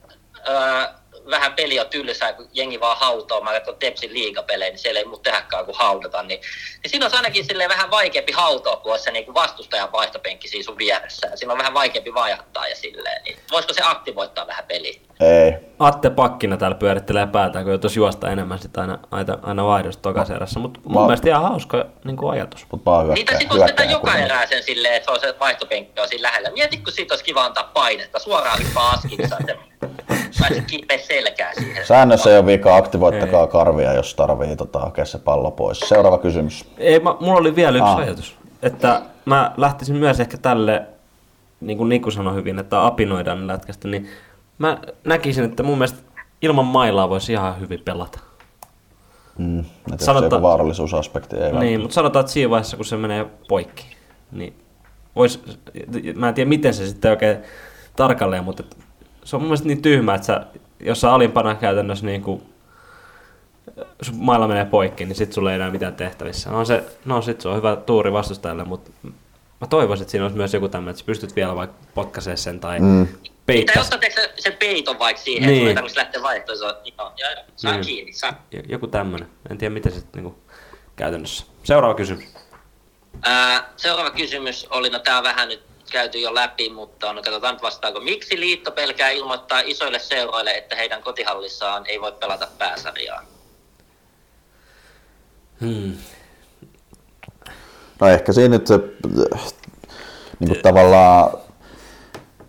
öö, vähän peli on tylsää, kun jengi vaan hautoo. Mä katson Tepsin liigapelejä, niin siellä ei muu tehdäkään kuin haudata. Niin, niin siinä on ainakin vähän vaikeampi hautoa, kun olisi se niin kuin vastustajan vaihtopenkki siinä sun vieressä. Siinä on vähän vaikeampi vaihtaa ja silleen. Niin voisiko se aktivoittaa vähän peliä? Ei. Atte Pakkina täällä pyörittelee päätään, kun joutuisi juosta enemmän sitä aina, aina, aina vaihdosta tokas erässä. Mutta mun Mä- mielestä ihan hauska niin kuin ajatus. Mut vaan Niitä hyökkää, sitten tehdä hyökkää joka erää sen silleen, että se on se vaihtopenkki on siinä lähellä. Mieti, kun siitä olisi kiva antaa painetta. Suoraan hyppää askissa, että selkää siihen. Säännössä ei ole vika, aktivoittakaa karvia, jos tarvii tota, hakea se pallo pois. Seuraava kysymys. Ei, mä, mulla oli vielä yksi Ah. ajatus. Että mä lähtisin myös ehkä tälle, niin kuin Niku sanoi hyvin, että apinoidaan lätkästä, niin mä näkisin, että mun mielestä ilman mailaa voisi ihan hyvin pelata. Mm, että jos Sanota- joku vaarallisuusaspekti ei Niin, mutta sanotaan, että siinä vaiheessa, kun se menee poikki, niin vois, mä en tiedä, miten se sitten oikein tarkalleen, mutta et se on mun mielestä niin tyhmä, että sä, jos sä alimpana käytännössä niin kuin, sun mailla menee poikki, niin sit sulla ei enää mitään tehtävissä. No, se, no sit se on hyvä tuuri vastustajalle, mutta mä toivoisin, että siinä olisi myös joku tämmöinen, että sä pystyt vielä vaikka potkaisee sen tai mm. Tai peittää ottaa tiedätkö, se, se peiton vaikka siihen, Niin. että tarvitsisi lähteä vaihtoon. Se on, joo, saa Niin. kiinni, saa. joku tämmöinen. En tiedä, miten se niin käytännössä. Seuraava kysymys. Ää, seuraava kysymys oli, no tää on vähän nyt käyty jo läpi, mutta no katsotaan nyt vastaako. Miksi liitto pelkää ilmoittaa isoille seuroille, että heidän kotihallissaan ei voi pelata pääsarjaa? Hmm. No ehkä siinä nyt se niin kuin tavallaan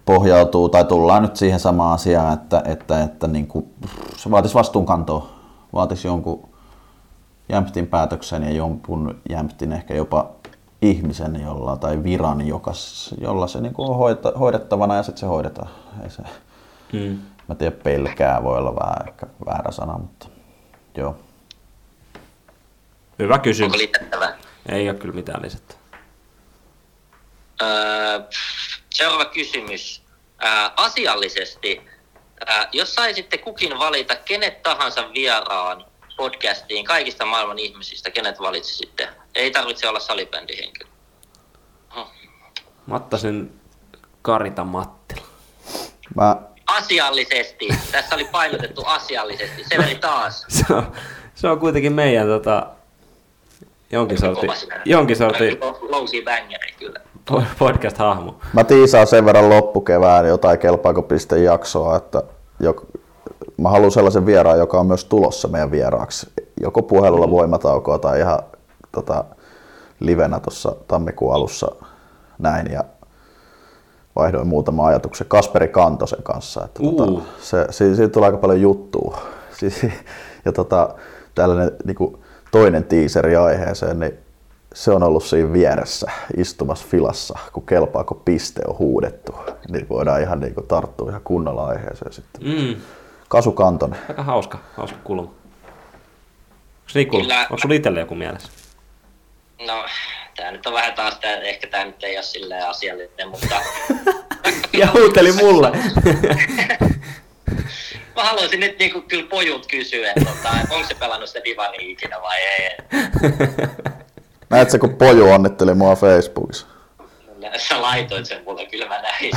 pohjautuu tai tullaan nyt siihen samaan asiaan, että, että, että niin kuin, se vaatisi vastuunkantoa, vaatisi jonkun jämptin päätöksen ja jonkun jämptin ehkä jopa ihmisen jolla, tai viran, joka, jolla se niin kuin on hoita, hoidettavana ja sitten se hoidetaan. Ei se, Hmm. mä tiedän, pelkää voi olla vähän ehkä väärä sana, mutta joo. Hyvä Onko kysymys. lisättävää? Ei ole kyllä mitään lisättä. Öö, seuraava kysymys. Öö, asiallisesti, öö, jos saisitte kukin valita kenet tahansa vieraan podcastiin kaikista maailman ihmisistä, kenet valitsisitte? Ei tarvitse olla salibändihenkilö. Mä ottaisin Karita Mattila. Mä, Asiallisesti. Tässä oli painotettu asiallisesti. Se meni taas. *laughs* Se on, se on kuitenkin meidän tota, jonkin sorti, jonkin sorti Lousi bangeri kyllä. podcast-hahmo. mä tiisaan sen verran loppukevään jotain kelpaako piste jaksoa, että jok, mä haluan sellaisen vieraan, joka on myös tulossa meidän vieraaksi. Joko puhelulla voimataukoa tai ihan tota, livenä tuossa tammikuun alussa näin ja vaihdoin muutama ajatuksen Kasperi Kantosen kanssa. Että Uh. tota, se, siitä, siitä tulee aika paljon juttua. *laughs* Siis, ja tota, tällainen niin kuin toinen tiiseri aiheeseen, niin se on ollut siinä vieressä istumassa filassa, kun kelpaako piste on huudettu. Niin voidaan ihan niin kuin tarttua ihan kunnolla aiheeseen sitten. Mm, Kasu Kantonen. aika hauska, hauska kulma. Onko Nikula, Kyllä. onko sulla itselle joku mielessä? No, tää nyt on vähän taas, tää, ehkä tää nyt ei ole silleen asiallinen, mutta *laughs* Ja huuteli mulle. *laughs* mä haluaisin nyt niinku kyllä pojut kysyä, että tota, et onko se pelannut sitä divani ikinä vai ei. *laughs* Näetkö, kun Poju onnitteli mua Facebookissa? Sä laitoit sen mulle, kyllä mä näin.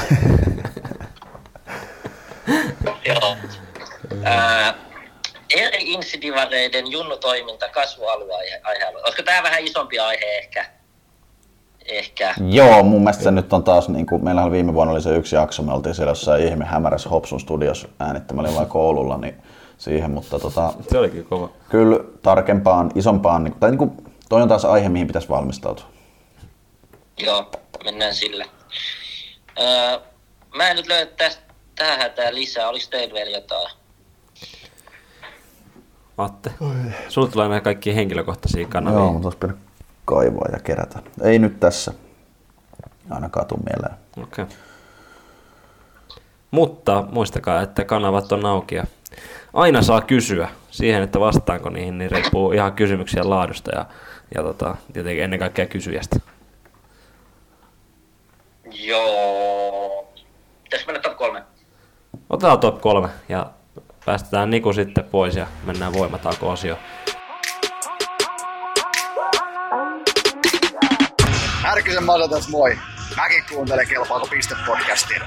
*laughs* Joo. Ää, eri insidivareiden junnutoiminta kasvualue aihealue. Olisiko tää vähän isompi aihe ehkä? Ehkä. Joo, mun mielestä se nyt on taas, niin kuin, meillähän viime vuonna oli se yksi jakso, me oltiin siellä jossain ihme hämärässä Hopsun studios äänittämä, olin vaan koululla, niin siihen, mutta tota, Se olikin kova. kyllä tarkempaan, isompaan, niin- tai niin kuin, toi on taas aihe, mihin pitäisi valmistautua. Joo, mennään sillä. Öö, mä en nyt löydä tästä tähän hätään lisää. Oliko teillä vielä jotain? Atte, sulla tulee näitä kaikki henkilökohtaisia kanavia. Joo, mutta olisi pitänyt kaivaa ja kerätä. Ei nyt tässä. Ainakaan tuu mieleen. Okei. Mutta muistakaa, että kanavat on auki ja aina saa kysyä. Siihen, että vastaanko niihin, niin riippuu ihan kysymyksien laadusta ja, ja tota, tietenkin ennen kaikkea kysyjästä. Joo. Pitäis mennä top kolme? Otetaan top kolme ja päästetään Niku sitten pois ja mennään voimatauko-osioon. Härkysen Masa tässä moi. Mäkin kuuntelen Kelpaako piste podcastia.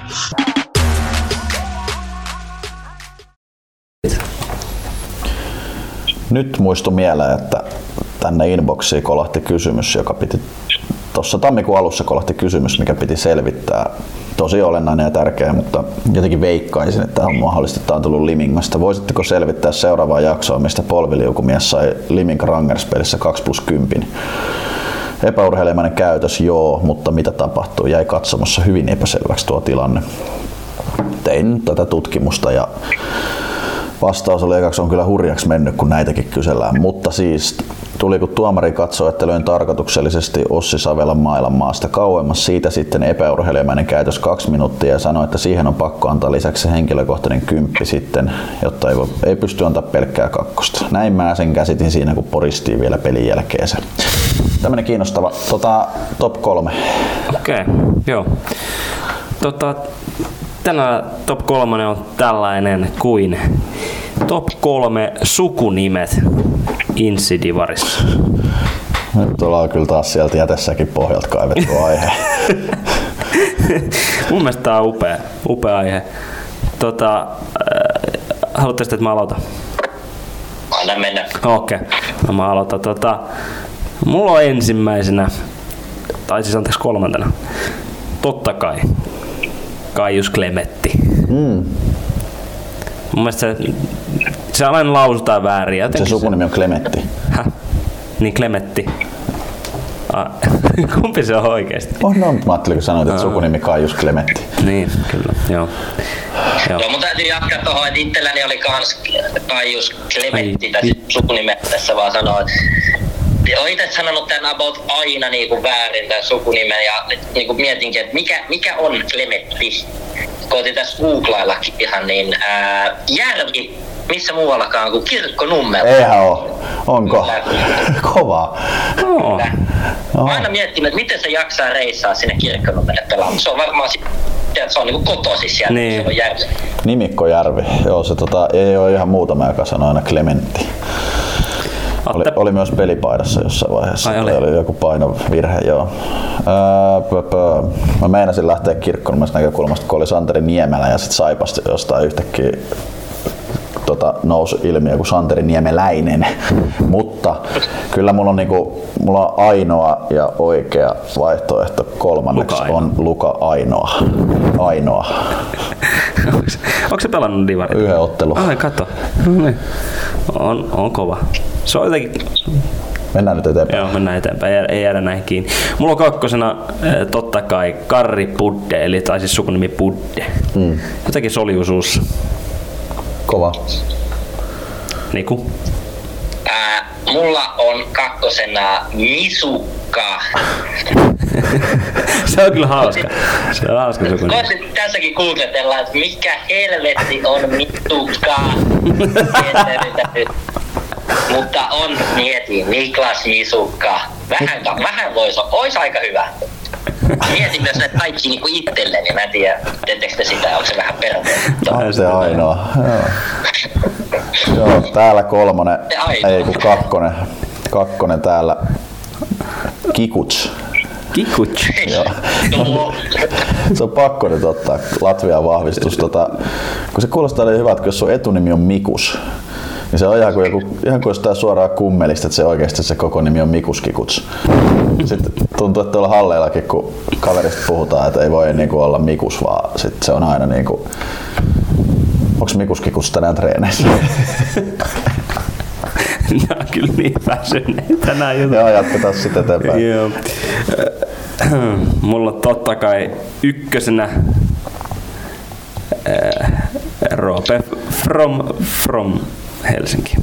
Nyt muistu mieleen, että tänne inboxiin kolahti kysymys, joka piti tuossa tammikuun alussa kolahti kysymys, mikä piti selvittää. Tosi olennainen ja tärkeä, mutta jotenkin veikkaisin, että on mahdollisesti tämä on tullut Limingasta. Voisitteko selvittää seuraavaa jaksoa, mistä polviliukumies sai Liming Rangers-pelissä 2 plus 10? Epäurheilemäinen käytös, joo, mutta mitä tapahtui? Jäi katsomossa hyvin epäselväksi tuo tilanne. Tein tätä tutkimusta ja Vastaus oli ekaksi on kyllä hurjaksi mennyt, kun näitäkin kysellään. Mutta siis tuli kun tuomari katsoi, että löin tarkoituksellisesti Ossi Savelan mailan maasta kauemmas. Siitä sitten epäurheilemäinen käytös kaksi minuuttia ja sanoi, että siihen on pakko antaa lisäksi henkilökohtainen kymppi sitten, jotta ei, voi, ei pysty antaa pelkkää kakkosta. Näin mä sen käsitin siinä, kun poristiin vielä pelin jälkeen se. Tämmönen kiinnostava. Tota, top kolme. Okei, okay, joo. Tota, tänään top kolmonen on tällainen kuin top kolme sukunimet Insidivarissa. Nyt ollaan kyllä taas sieltä jätessäkin pohjalta kaivettu aihe. *laughs* Mun mielestä tää on upea, upea aihe. Tota, äh, haluatteko, että mä aloitan? Anna mennä. Okei, okay. no mä aloitan. Tota, mulla on ensimmäisenä, tai siis anteeksi kolmantena, totta kai, Kaius Klemetti. Mm. Mun mielestä se, se aina lausutaan väärin. Se Jotenkin sukunimi on Klemetti. Häh? Niin Klemetti. Ah, *laughs* kumpi se on oikeesti? On, on. Mä ajattelin, kun sanoit, että sukunimi Kaius Klementti. Niin, kyllä. Joo. Joo. Joo, mun täytyy jatkaa tuohon, että itselläni oli kans Kaius Clementti tässä sukunimen tässä vaan sanoa, että olen itse sanonut tämän about aina niin kuin väärin tämän sukunimen ja niin kuin mietinkin, että mikä, mikä on Clementti. Koitin tässä googlaillakin ihan niin ää, järvi, missä muuallakaan kuin kirkkonummella. Eihän oo. Onko? *laughs* Kovaa. Joo. No. Mä aina miettinyt, että miten se jaksaa reissaa sinne kirkkonummelle pelaamaan. Se on varmaan että se on niinku kotoisin siellä, Niin. se on järvi. Nimikkojärvi. Joo, se tota, ei ole ihan muutama, joka sanoo aina Klementti. Oli, oli myös pelipaidassa jossain vaiheessa. Ai oli? oli joku painovirhe, joo. Ää, pö, pö. Mä meinasin lähteä kirkkonummesta näkökulmasta, kun oli Santeri Niemelä ja sitten Saipasti jostain yhtäkkiä tota, nousi ilmi joku Santeri Niemeläinen. Mutta kyllä mulla on, niinku, mulla on ainoa ja oikea vaihtoehto kolmanneksi Luka Ainoa. on Luka Ainoa. Ainoa. *laughs* onko, se, pelannut divarit? Yhden ottelun. Ai, kato. No niin. On, on kova. Se on jotenkin... Mennään nyt eteenpäin. Joo, mennään eteenpäin. Ei, ei jäädä näihin kiinni. Mulla on kakkosena eh, totta kai Karri Budde, eli tai siis sukunimi Budde. Mm. Jotenkin soljuisuus. Kova. Niku. Ää, mulla on kakkosena Misukka. *laughs* se on kyllä hauska. Se on hauska sukunimi. Voisin tässäkin googletella, että mikä helvetti on Misukka. *laughs* Mutta on, mietin, Niklas Misukka. Vähän, vähän voisi olla, olisi aika hyvä. Mietin myös näitä kaikki niinku itselleni, mä en tiedä, teettekö te sitä, onko se vähän perveetti. On se ainoa. Joo. Joo, täällä kolmonen, ei kun kakkonen. Kakkonen täällä. Kikuts. Kikuch. Joo. Se on pakko nyt ottaa Latvian vahvistus. Tota, kun se kuulostaa niin hyvältä, kun jos sun etunimi on Mikus, niin se on ihan kuin, joku, ihan kuin jostain suoraan kummelista, että se oikeasti se koko nimi on Mikus Kikuts. Sitten tuntuu, että tuolla halleillakin, kun kaverista puhutaan, että ei voi niinku olla Mikus, vaan sit se on aina niinku... Onks Mikus Kikuts tänään treeneissä? *laughs* Nämä on kyllä niin väsyneitä nämä jutut. Joo, jatketaan sitten eteenpäin. Joo. *clears throat* Mulla on totta kai ykkösenä äh, Roope from, from Helsinki.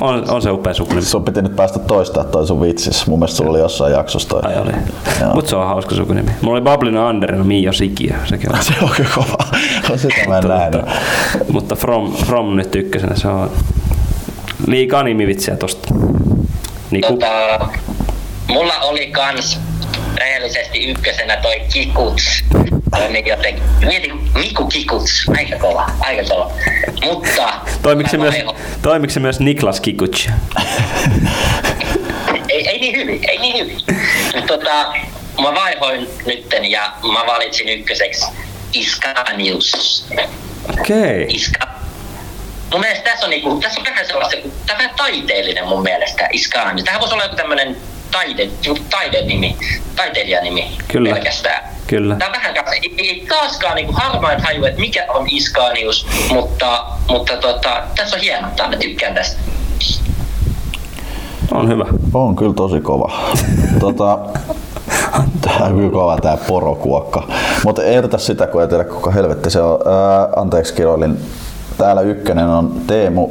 On, on se upea sukunimi. Sun piti nyt päästä toistaa toi sun vitsis. Mun mielestä sulla oli jossain jaksossa toi. Ai oli. Mut se on hauska sukunimi. Mulla oli Bablina Anderina Mio Sikiö. Sekin on. *laughs* Se on kyllä kova. No, sitä mä en nähnyt. Mutta from, from nyt ykkösenä se on liikaa nimivitsiä tosta. Niku. Tota, mulla oli kans rehellisesti ykkösenä toi Kikuts. Jotenkin, mieti, Miku Kikuts, aika kova, aika kova. Mutta... Mä myös, se myös Niklas Kikuch? ei, ei niin hyvin, ei niin hyvin. Tota, mä vaihoin nytten ja mä valitsin ykköseksi Iskanius. Okei. Iska. Mun mielestä tässä on, niinku, tässä on vähän sellaista, tämä on taiteellinen mun mielestä, Iskanius. Tähän voisi olla joku tämmönen taide, taidenimi, taiteilijanimi Kyllä. pelkästään. Kyllä. Tämä on vähän ei, ei taaskaan niinku harmain haju, että mikä on Iskanius, mutta, mutta tota, tässä on hieno, mä tykkään tästä. On hyvä. On kyllä tosi kova. *laughs* tota, tää on kyllä kova tää porokuokka. Mutta ei yritä sitä, kun ei tiedä kuka helvetti se on. Ää, anteeksi kiroilin. Täällä ykkönen on Teemu,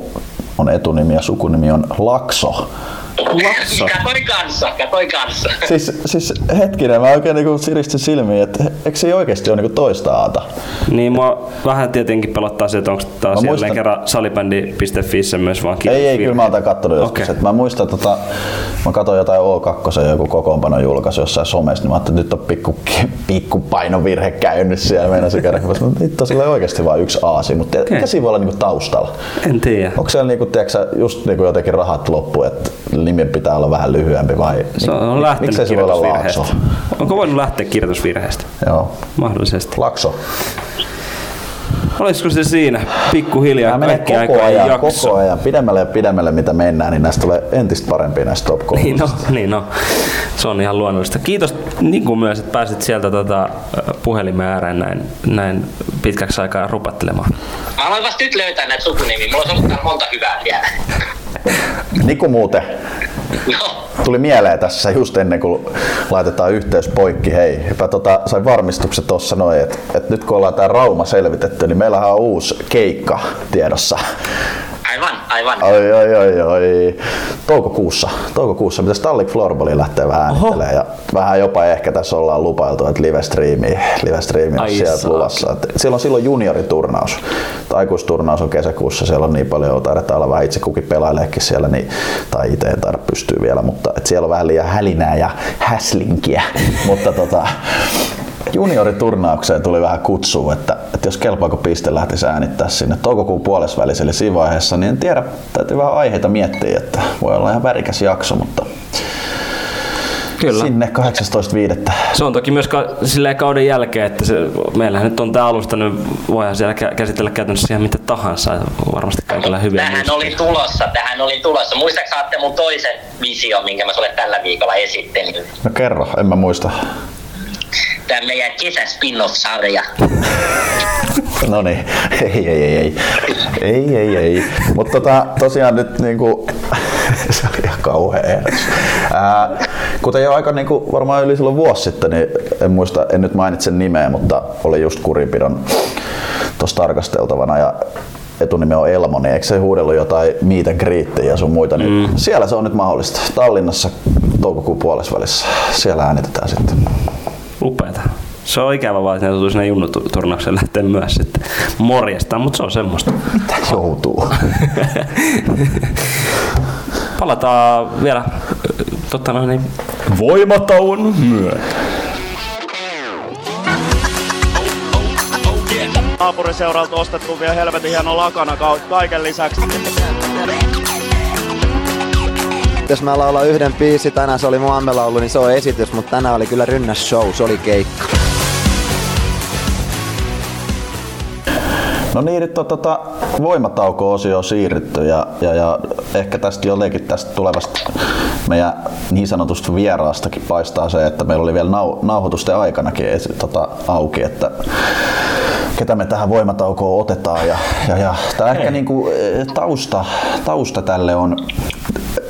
on etunimi ja sukunimi on Lakso. Lakso. Katoi kanssa, katoi kanssa. *laughs* Siis, siis hetkinen, mä oikein niinku siristin silmiin, että eikö se oikeasti ole niinku toista aata? Niin mua vähän tietenkin pelottaa se, että onko taas Mä jälleen muistan- kerran salibändi.fissä myös vaan Ei, ei, kyllä mä oon kattonut joskus. Okay. Mä muistan, tota, mä katsoin jotain O2 joku kokoonpano julkaisu jossain somessa, niin mä ajattelin, että nyt on pikku, pikku painovirhe käynyt siellä. Meinasin käydä, mutta nyt on sillä oikeasti vain yksi aasi, mutta okay. mikä siinä voi olla niinku taustalla? En tiedä. Onko siellä niinku, tiedätkö, just niinku jotenkin rahat loppu, että nimen pitää olla vähän lyhyempi vai Se on mik- lähtenyt miksei se voi olla. Laakso? Onko voinut lähteä kirjoitusvirheestä? Joo, Mahdollisesti. Lakso. Olisiko se siinä? Pikkuhiljaa kaikki koko ajan, jakso. koko ajan, pidemmälle ja pidemmälle mitä mennään, niin näistä tulee entistä parempia näistä top Niin no, niin no, se on ihan luonnollista. Kiitos niin kuin myös, että pääsit sieltä tota, puhelimen ääreen näin, näin pitkäksi aikaa rupattelemaan. Mä aloin vasta nyt löytää näitä sukunimiä. Mulla on ollut monta hyvää vielä. Niku muuten, No, tuli mieleen tässä just ennen kuin laitetaan yhteys poikki. Hei, mä tota, sain varmistukset tuossa noin, että et nyt kun ollaan tää Rauma selvitetty, niin meillähän on uusi keikka tiedossa. Aivan, aivan. Oi, oi, oi, oi. Toukokuussa, toukokuussa mitä Stallik Floorballiin lähtee vähän äänittelemään ja vähän jopa ehkä tässä ollaan lupailtu, että live streami, live streami on Ai sieltä saakeli. luvassa. Et siellä on silloin junioriturnaus. Tai Aikuisturnaus on kesäkuussa, siellä on niin paljon, taidetaan olla vähän itse kukin pelaileekin siellä, niin, tai itse en taida pystyä vielä, mutta et siellä on vähän liian hälinää ja häslinkiä. *laughs* mutta tota, junioriturnaukseen tuli vähän kutsua, että, että jos kelpaako piste lähtisi äänittää sinne toukokuun puolesvälissä, eli siinä vaiheessa, niin en tiedä, täytyy vähän aiheita miettiä, että voi olla ihan värikäs jakso, mutta Kyllä. sinne 18.5. Se on toki myös ka- silleen kauden jälkeen, että se, meillähän nyt on tämä alusta, niin voidaan siellä kä- käsitellä käytännössä ihan mitä tahansa. Varmasti kaikilla hyviä Tähän muistoja. oli tulossa, tähän oli tulossa. Muistaaksä saatte mun toisen visio, minkä mä sulle tällä viikolla esittelin? No kerro, en mä muista. Tämä meidän kesä spin-off-sarja. No niin, ei, ei, ei, ei, ei, ei, ei. Mutta tota, tosiaan nyt niinku, *laughs* se oli ihan kauhea ehdotus. Ää, kuten jo aika niinku, varmaan yli silloin vuosi sitten, niin en muista, en nyt mainitse nimeä, mutta oli just kurinpidon tuossa tarkasteltavana ja etunimi on Elmo, niin eikö se huudellut jotain and greetia ja sun muita, niin mm. siellä se on nyt mahdollista. Tallinnassa toukokuun puolesvälissä. Siellä äänitetään sitten. Upeeta. Se on ikävä vaan, että ne joutuu sinne junnuturnaukseen lähteä myös sitten morjestaan, mutta se on semmoista. Mitä joutuu? Palataan vielä totta noin, niin voimatauon myötä. Naapuriseuralta ostettu vielä helvetin hieno lakana ka- kaiken lisäksi. Jos mä laulan yhden biisi, tänään se oli mun ammelaulu, niin se on esitys, mutta tänään oli kyllä rynnäs show, se oli keikka. No niin, nyt on tota voimatauko-osio siirrytty ja, ja, ja ehkä tästä jotenkin tästä tulevasta meidän niin sanotusta vieraastakin paistaa se, että meillä oli vielä nau, nauhoitusten aikanakin esi- tota, auki, että ketä me tähän voimataukoon otetaan. Ja, ja, ja tämä ehkä niinku, eh, tausta, tausta tälle on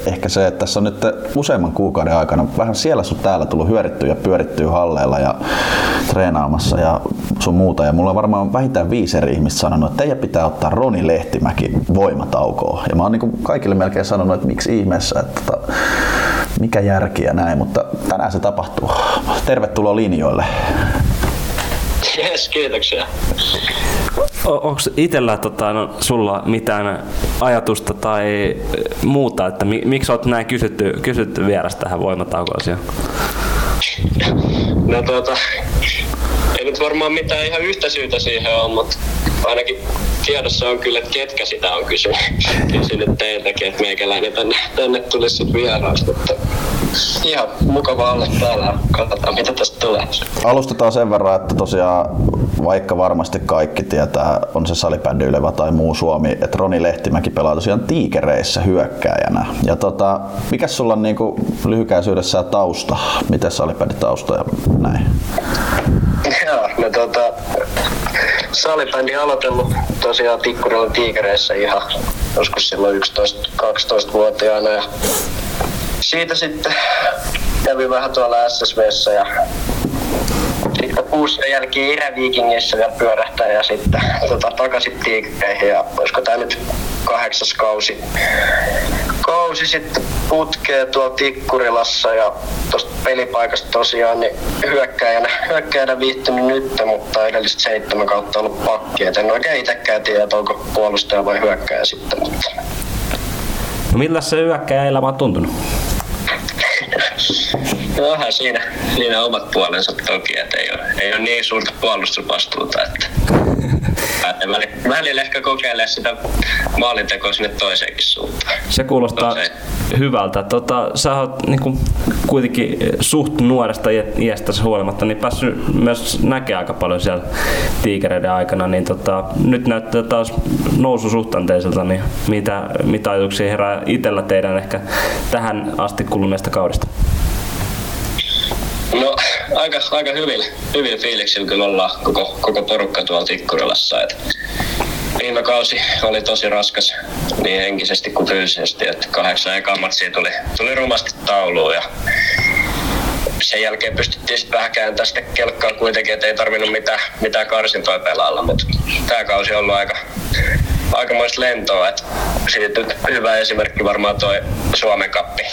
ehkä se, että tässä on nyt useamman kuukauden aikana vähän siellä sun täällä tullut hyörittyä ja pyörittyä halleilla ja treenaamassa ja sun muuta. Ja mulla on varmaan vähintään viisi eri ihmistä sanonut, että teidän pitää ottaa Roni Lehtimäki voimataukoon. Ja mä oon niin kaikille melkein sanonut, että miksi ihmeessä, että tota, mikä järki ja näin, mutta tänään se tapahtuu. Tervetuloa linjoille. Yes, kiitoksia. Onko itsellä tota, no, sulla mitään ajatusta tai eh, muuta, että mi- miksi olet näin kysytty, kysytty vieras tähän voimataukoon? No tuota, nyt varmaan mitään ihan yhtä syytä siihen on, mutta ainakin tiedossa on kyllä, että ketkä sitä on kysynyt, *laughs* kysynyt teiltäkin, että meikäläinen tänne, tänne tulisi sitten vieraaksi, mutta ihan mukava olla täällä. Katsotaan, mitä tästä tulee. Alustetaan sen verran, että tosiaan vaikka varmasti kaikki tietää, on se salibändi Ylevä tai muu Suomi, että Roni Lehtimäki pelaa tosiaan tiikereissä hyökkääjänä. Ja tota, mikä sulla on niinku lyhykäisyydessään tausta? Miten salibändi tausta ja näin? No tota, salibändi aloitellut tosiaan Tikkurilla tiikereissä ihan joskus silloin 11-12-vuotiaana ja siitä sitten kävin vähän tuolla SSVssä ja sitten kuusi jälkeen Iräviikingissä vielä pyörähtää ja sitten tota, takaisin tiikereihin ja olisiko tää nyt kahdeksas kausi kausi sitten putkee tuolla Tikkurilassa ja tuosta pelipaikasta tosiaan niin hyökkäjänä, hyökkäjänä viihtynyt nyt, mutta edelliset seitsemän kautta ollut pakki. Et en oikein itsekään tiedä, että onko puolustaja vai hyökkäjä sitten. Mutta No millä se hyökkäjä elämä on tuntunut? onhan siinä, siinä omat puolensa toki, että ei ole, ei ole niin suurta puolustusvastuuta, että *laughs* välillä, välillä ehkä kokeilee sitä maalintekoa sinne toiseenkin suuntaan. Se kuulostaa Toiseen. hyvältä. Tota, sä oot niin kuitenkin suht nuoresta iä- iästäsi huolimatta niin päässyt myös näkemään aika paljon siellä tiikereiden aikana. Niin tota, nyt näyttää taas noususuhtanteiselta, niin mitä, mitä ajatuksia herää itsellä teidän ehkä tähän asti kuluneesta kaudesta? No aika, aika hyvillä, hyvillä fiiliksillä kyllä ollaan koko, koko porukka tuolla Tikkurilassa. Et viime kausi oli tosi raskas niin henkisesti kuin fyysisesti, että kahdeksan ekaa matsia tuli, tuli rumasti tauluun ja sen jälkeen pystyttiin sitten vähän kääntämään sitä kelkkaa kuitenkin, että ei tarvinnut mitään, mitään karsintoja pelailla, mutta tämä kausi on ollut aika, aikamoista lentoa. Et siitä nyt hyvä esimerkki varmaan tuo Suomen kappi,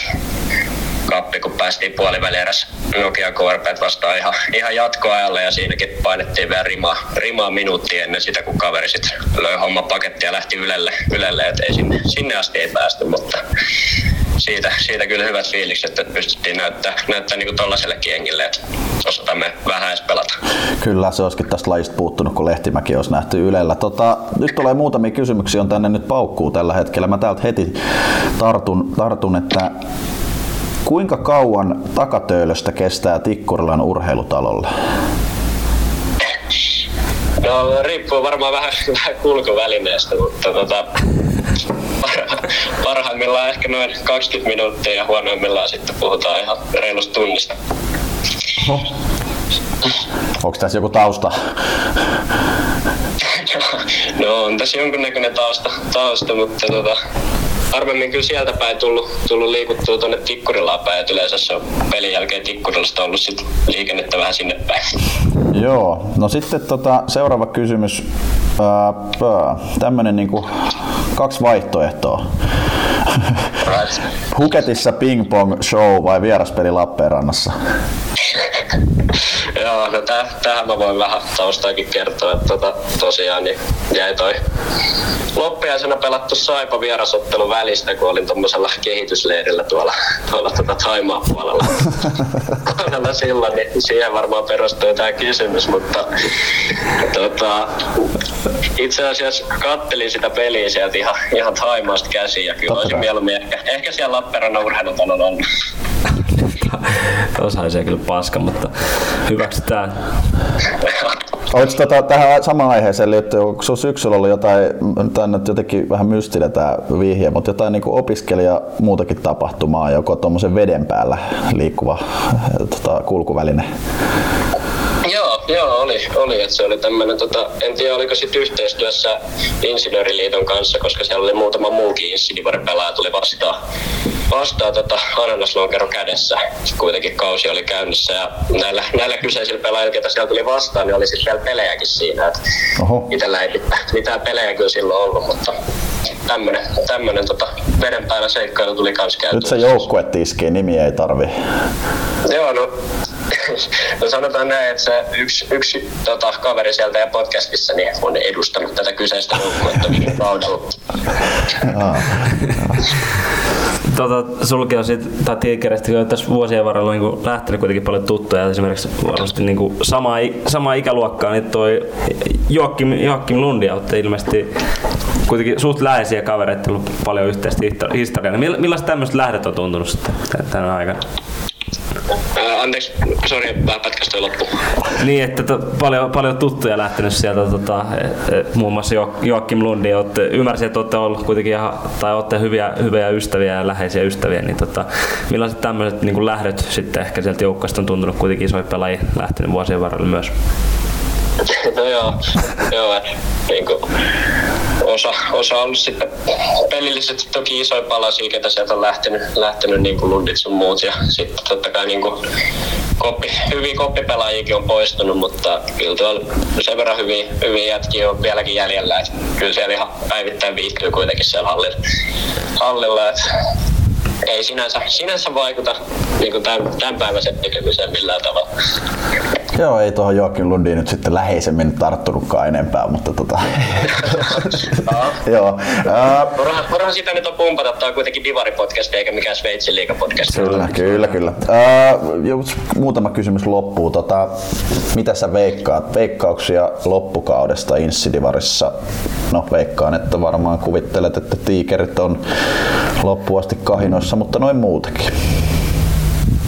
kappi kun päästiin puolivälierässä Nokia KRP vastaan ihan, ihan jatkoajalle ja siinäkin painettiin vielä rimaa, rimaa minuuttia ennen sitä, kun kaveri sitten löi homma pakettia ja lähti ylelle, ylelle että ei sinne, sinne asti ei päästy, mutta siitä, siitä kyllä hyvät fiilikset, että pystyttiin näyttää, näyttää niin tollaisellekin jengille, että osataan me vähän edes pelata. Kyllä, se olisikin tästä lajista puuttunut, kun Lehtimäki olisi nähty Ylellä. Tota, nyt tulee muutamia kysymyksiä, on tänne nyt paukkuu tällä hetkellä. Mä täältä heti tartun, tartun että kuinka kauan takatöölöstä kestää Tikkurilan urheilutalolle? No riippuu varmaan vähän, *laughs* vähän kulkuvälineestä, mutta tota, *laughs* parhaimmillaan ehkä noin 20 minuuttia ja huonoimmillaan sitten puhutaan ihan reilusta tunnista. No. Onko tässä joku tausta? *laughs* no on tässä jonkunnäköinen tausta, tausta mutta tota, harvemmin kyllä sieltä päin tullut, tullut liikuttua tuonne Tikkurilaan päin. Et yleensä se on pelin jälkeen Tikkurilasta ollut sit liikennettä vähän sinne päin. Joo, no sitten tota, seuraava kysymys. Tämmönen niinku kaksi vaihtoehtoa. *laughs* Huketissa ping-pong show vai vieraspeli Lappeenrannassa? *laughs* Joo, no täh, tähän mä voin vähän taustaakin kertoa, että tota, tosiaan niin jäi toi loppiaisena pelattu Saipa vierasottelu välistä, kun olin tuommoisella kehitysleirillä tuolla, tuolla tota Taimaan puolella. *laughs* puolella silloin, niin siihen varmaan perustuu tämä kysymys, mutta tota, itse asiassa kattelin sitä peliä sieltä ihan, ihan Taimaasta käsiin ja kyllä olisin mieluummin ehkä, ehkä siellä Lappeenrannan urheilutalon ollut. Osaisi kyllä paska, mutta hyväksytään. Oletko tota, tähän samaan aiheeseen liittyen, onko sinulla syksyllä ollut jotain, tämä nyt jotenkin vähän mystinen tämä vihje, mutta jotain niin opiskelija muutakin tapahtumaa, joko tuommoisen veden päällä liikkuva tota, kulkuväline? Joo, oli, oli että se oli tämmöinen, tota, en tiedä oliko sitten yhteistyössä Insinööriliiton kanssa, koska siellä oli muutama muukin pelaaja tuli vastaan, vastaan tota, ananaslokero kädessä. Kuitenkin kausi oli käynnissä ja näillä, näillä kyseisillä pelaajilla, ketä siellä tuli vastaan, niin oli sitten vielä pelejäkin siinä. Et itellä ei mitään pelejä kyllä silloin ollut, mutta tämmönen, tämmönen tota, veden päällä seikkailu tuli kans käytyä. Nyt se joukkue tiskii, nimi ei tarvi. Joo, no no sanotaan näin, että se yksi, yksi tota, kaveri sieltä ja podcastissa niin on edustanut tätä kyseistä joukkuetta viime *laughs* kaudella. tota, sulki on siitä, tai Tigeristä, kun tässä vuosien varrella on niin lähtenyt kuitenkin paljon tuttuja, esimerkiksi varmasti niin kuin sama, sama ikäluokkaa, niin toi Joakim, Joakim Lundi olette ilmeisesti kuitenkin suht läheisiä kavereita, ollut paljon yhteistä historiaa. Niin millaista tämmöistä lähdet on tuntunut sitten tänä aikana? Ää, anteeksi, sori, vähän loppu. Niin, että to, paljon, paljon tuttuja lähtenyt sieltä, tota, e, e, muun muassa jo, Joakim Lundi, olette, ymmärsin, että olette ollut kuitenkin ihan, tai olette hyviä, hyviä ystäviä ja läheisiä ystäviä, niin tota, millaiset tämmöiset niin lähdöt sitten ehkä sieltä joukkoista on tuntunut kuitenkin isoja pelaajia lähtenyt vuosien varrella myös? *laughs* No joo, joo että niin kuin, osa, osa on ollut sitten pelillisesti toki isoja palasia, ketä sieltä on lähtenyt, lähtenyt niin kuin Lundit sun muut. Ja sitten totta kai niin kuin, koppi, hyviä koppipelaajiakin on poistunut, mutta kyllä tuolla sen verran hyviä, hyviä jätkiä on vieläkin jäljellä. Että kyllä siellä ihan päivittäin viihtyy kuitenkin siellä hallilla. hallilla että ei sinänsä, sinänsä vaikuta niin tämän, tämän päiväisen tekemiseen millään tavalla. Joo, ei tuohon Joakim Lundiin nyt sitten läheisemmin tarttunutkaan enempää, mutta tota... *laughs* Joo. Uh, Voidaan sitä nyt on pumpata, tämä on kuitenkin Divari-podcast eikä mikään Sveitsin liiga-podcast. Kyllä, kyllä, kyllä. Uh, muutama kysymys loppuu. Tota, mitä sä veikkaat? Veikkauksia loppukaudesta Insidivarissa? No veikkaan, että varmaan kuvittelet, että tiikerit on loppuasti kahinoissa, mutta noin muutakin.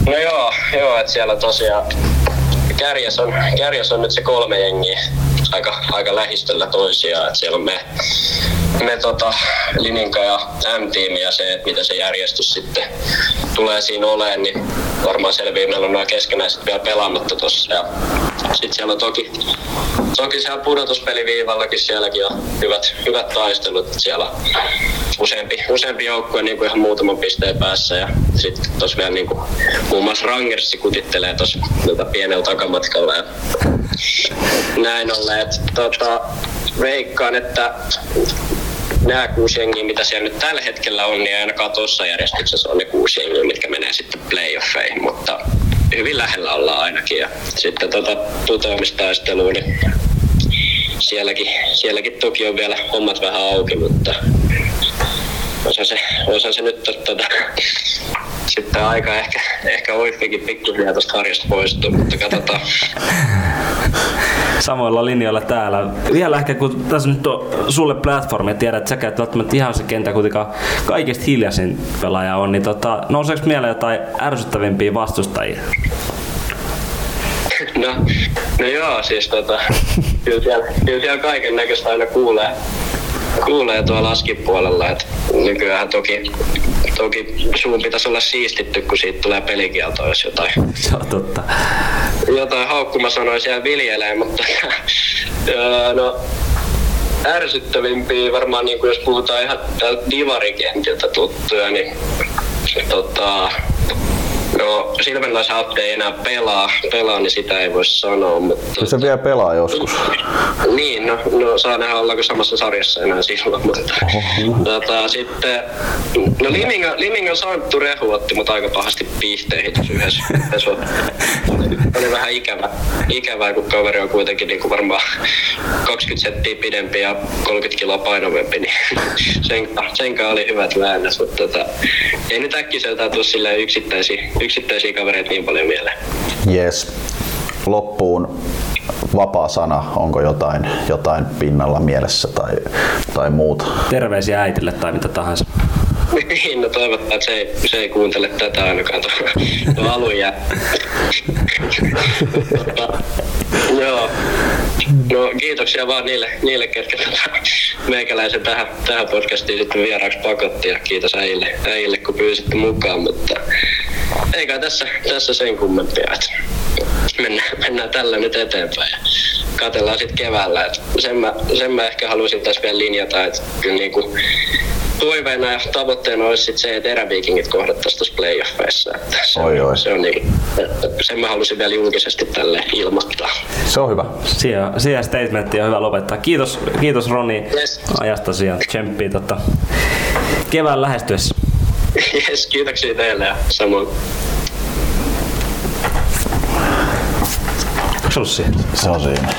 No joo, joo että siellä tosiaan kärjes on, kärjes on nyt se kolme jengiä aika, aika lähistöllä toisiaan. Et siellä on me, me tota, Lininka ja M-tiimi ja se, että mitä se järjestys sitten tulee siinä oleen, niin varmaan selviää. Meillä on nämä keskenäiset vielä pelaamatta tuossa. Ja sitten siellä on toki, toki siellä pudotuspeliviivallakin sielläkin on hyvät, hyvät taistelut. Siellä on useampi, useampi joukkue niin ihan muutaman pisteen päässä ja sitten tuossa vielä niin kuin, muun muassa Rangersi kutittelee tuossa pienellä takamatkalla ja näin ollen. että tota, veikkaan, että nämä kuusi jengiä, mitä siellä nyt tällä hetkellä on, niin ainakaan tuossa järjestyksessä on ne kuusi jengiä, mitkä menee sitten playoffeihin, mutta hyvin lähellä ollaan ainakin. Ja sitten tota putoamistaisteluun, niin sielläkin, sielläkin toki on vielä hommat vähän auki, mutta osa se, osa se nyt tota, sitten aika ehkä, ehkä Oiffikin pikkuhiljaa tuosta harjasta poistuu, mutta katsotaan. *laughs* Samoilla linjoilla täällä. Vielä ehkä kun tässä nyt on sulle platformi ja tiedät, että sä käyt välttämättä ihan se kenttä kuitenkaan kaikista hiljaisin pelaaja on, niin tota, nouseeko mieleen jotain ärsyttävimpiä vastustajia? No, no joo, siis tota, *laughs* kyllä siellä, kyllä siellä kaiken näköistä aina kuulee, kuulee tuolla laskipuolella, että nykyään toki, toki suun pitäisi olla siistitty, kun siitä tulee pelikielto, jos jotain, Se on totta. Jotain haukkumasanoja siellä viljelee, mutta *laughs* öö, no, ärsyttävimpiä varmaan, niin kuin jos puhutaan ihan divarikentiltä tuttuja, niin tota, No, Silvenlaisen Atte ei enää pelaa, pelaa, niin sitä ei voi sanoa, mutta... Se vielä pelaa joskus. Niin, no, no saa nähdä ollaanko samassa sarjassa enää silloin, mutta tota, sitten, no Limingan, Limingan Santtu Rehu otti mut aika pahasti piihteihin yhdessä, yhdessä oli vähän ikävä, ikävää, kun kaveri on kuitenkin niin kuin varmaan 20 senttiä pidempi ja 30 kiloa painavempi, niin sen, sen oli hyvät väännös, mutta tota, ei nyt äkkiseltään tule silleen yksittäisiä, yksittäisiä kavereita niin paljon mieleen. Yes. Loppuun vapaa sana, onko jotain, jotain pinnalla mielessä tai, tai muuta? Terveisiä äitille tai mitä tahansa. Niin, no toivottavasti että se ei, se ei kuuntele tätä ainakaan tuo, tuo alun jää. Tota, Joo. No kiitoksia vaan niille, niille ketkä tota, meikäläisen tähän, tähän podcastiin sitten vieraaksi pakotti ja kiitos äijille, äijille kun pyysitte mukaan, mutta eikä tässä, tässä sen kummempia, että mennään, mennään tällä nyt eteenpäin ja katsellaan sitten keväällä. Et sen, mä, sen mä ehkä haluaisin tässä vielä linjata, että kyllä niinku, toiveena ja tavoitteena olisi sit se, että eräviikingit kohdattaisiin tuossa playoffeissa. Että se, Oi, oi. se on niin, sen mä halusin vielä julkisesti tälle ilmoittaa. Se on hyvä. Siihen, siihen statementti on hyvä lopettaa. Kiitos, kiitos Roni Yes. ajastasi ja tsemppiä tota, kevään lähestyessä. Yes, kiitoksia teille ja samoin. Siihen? Se on siinä.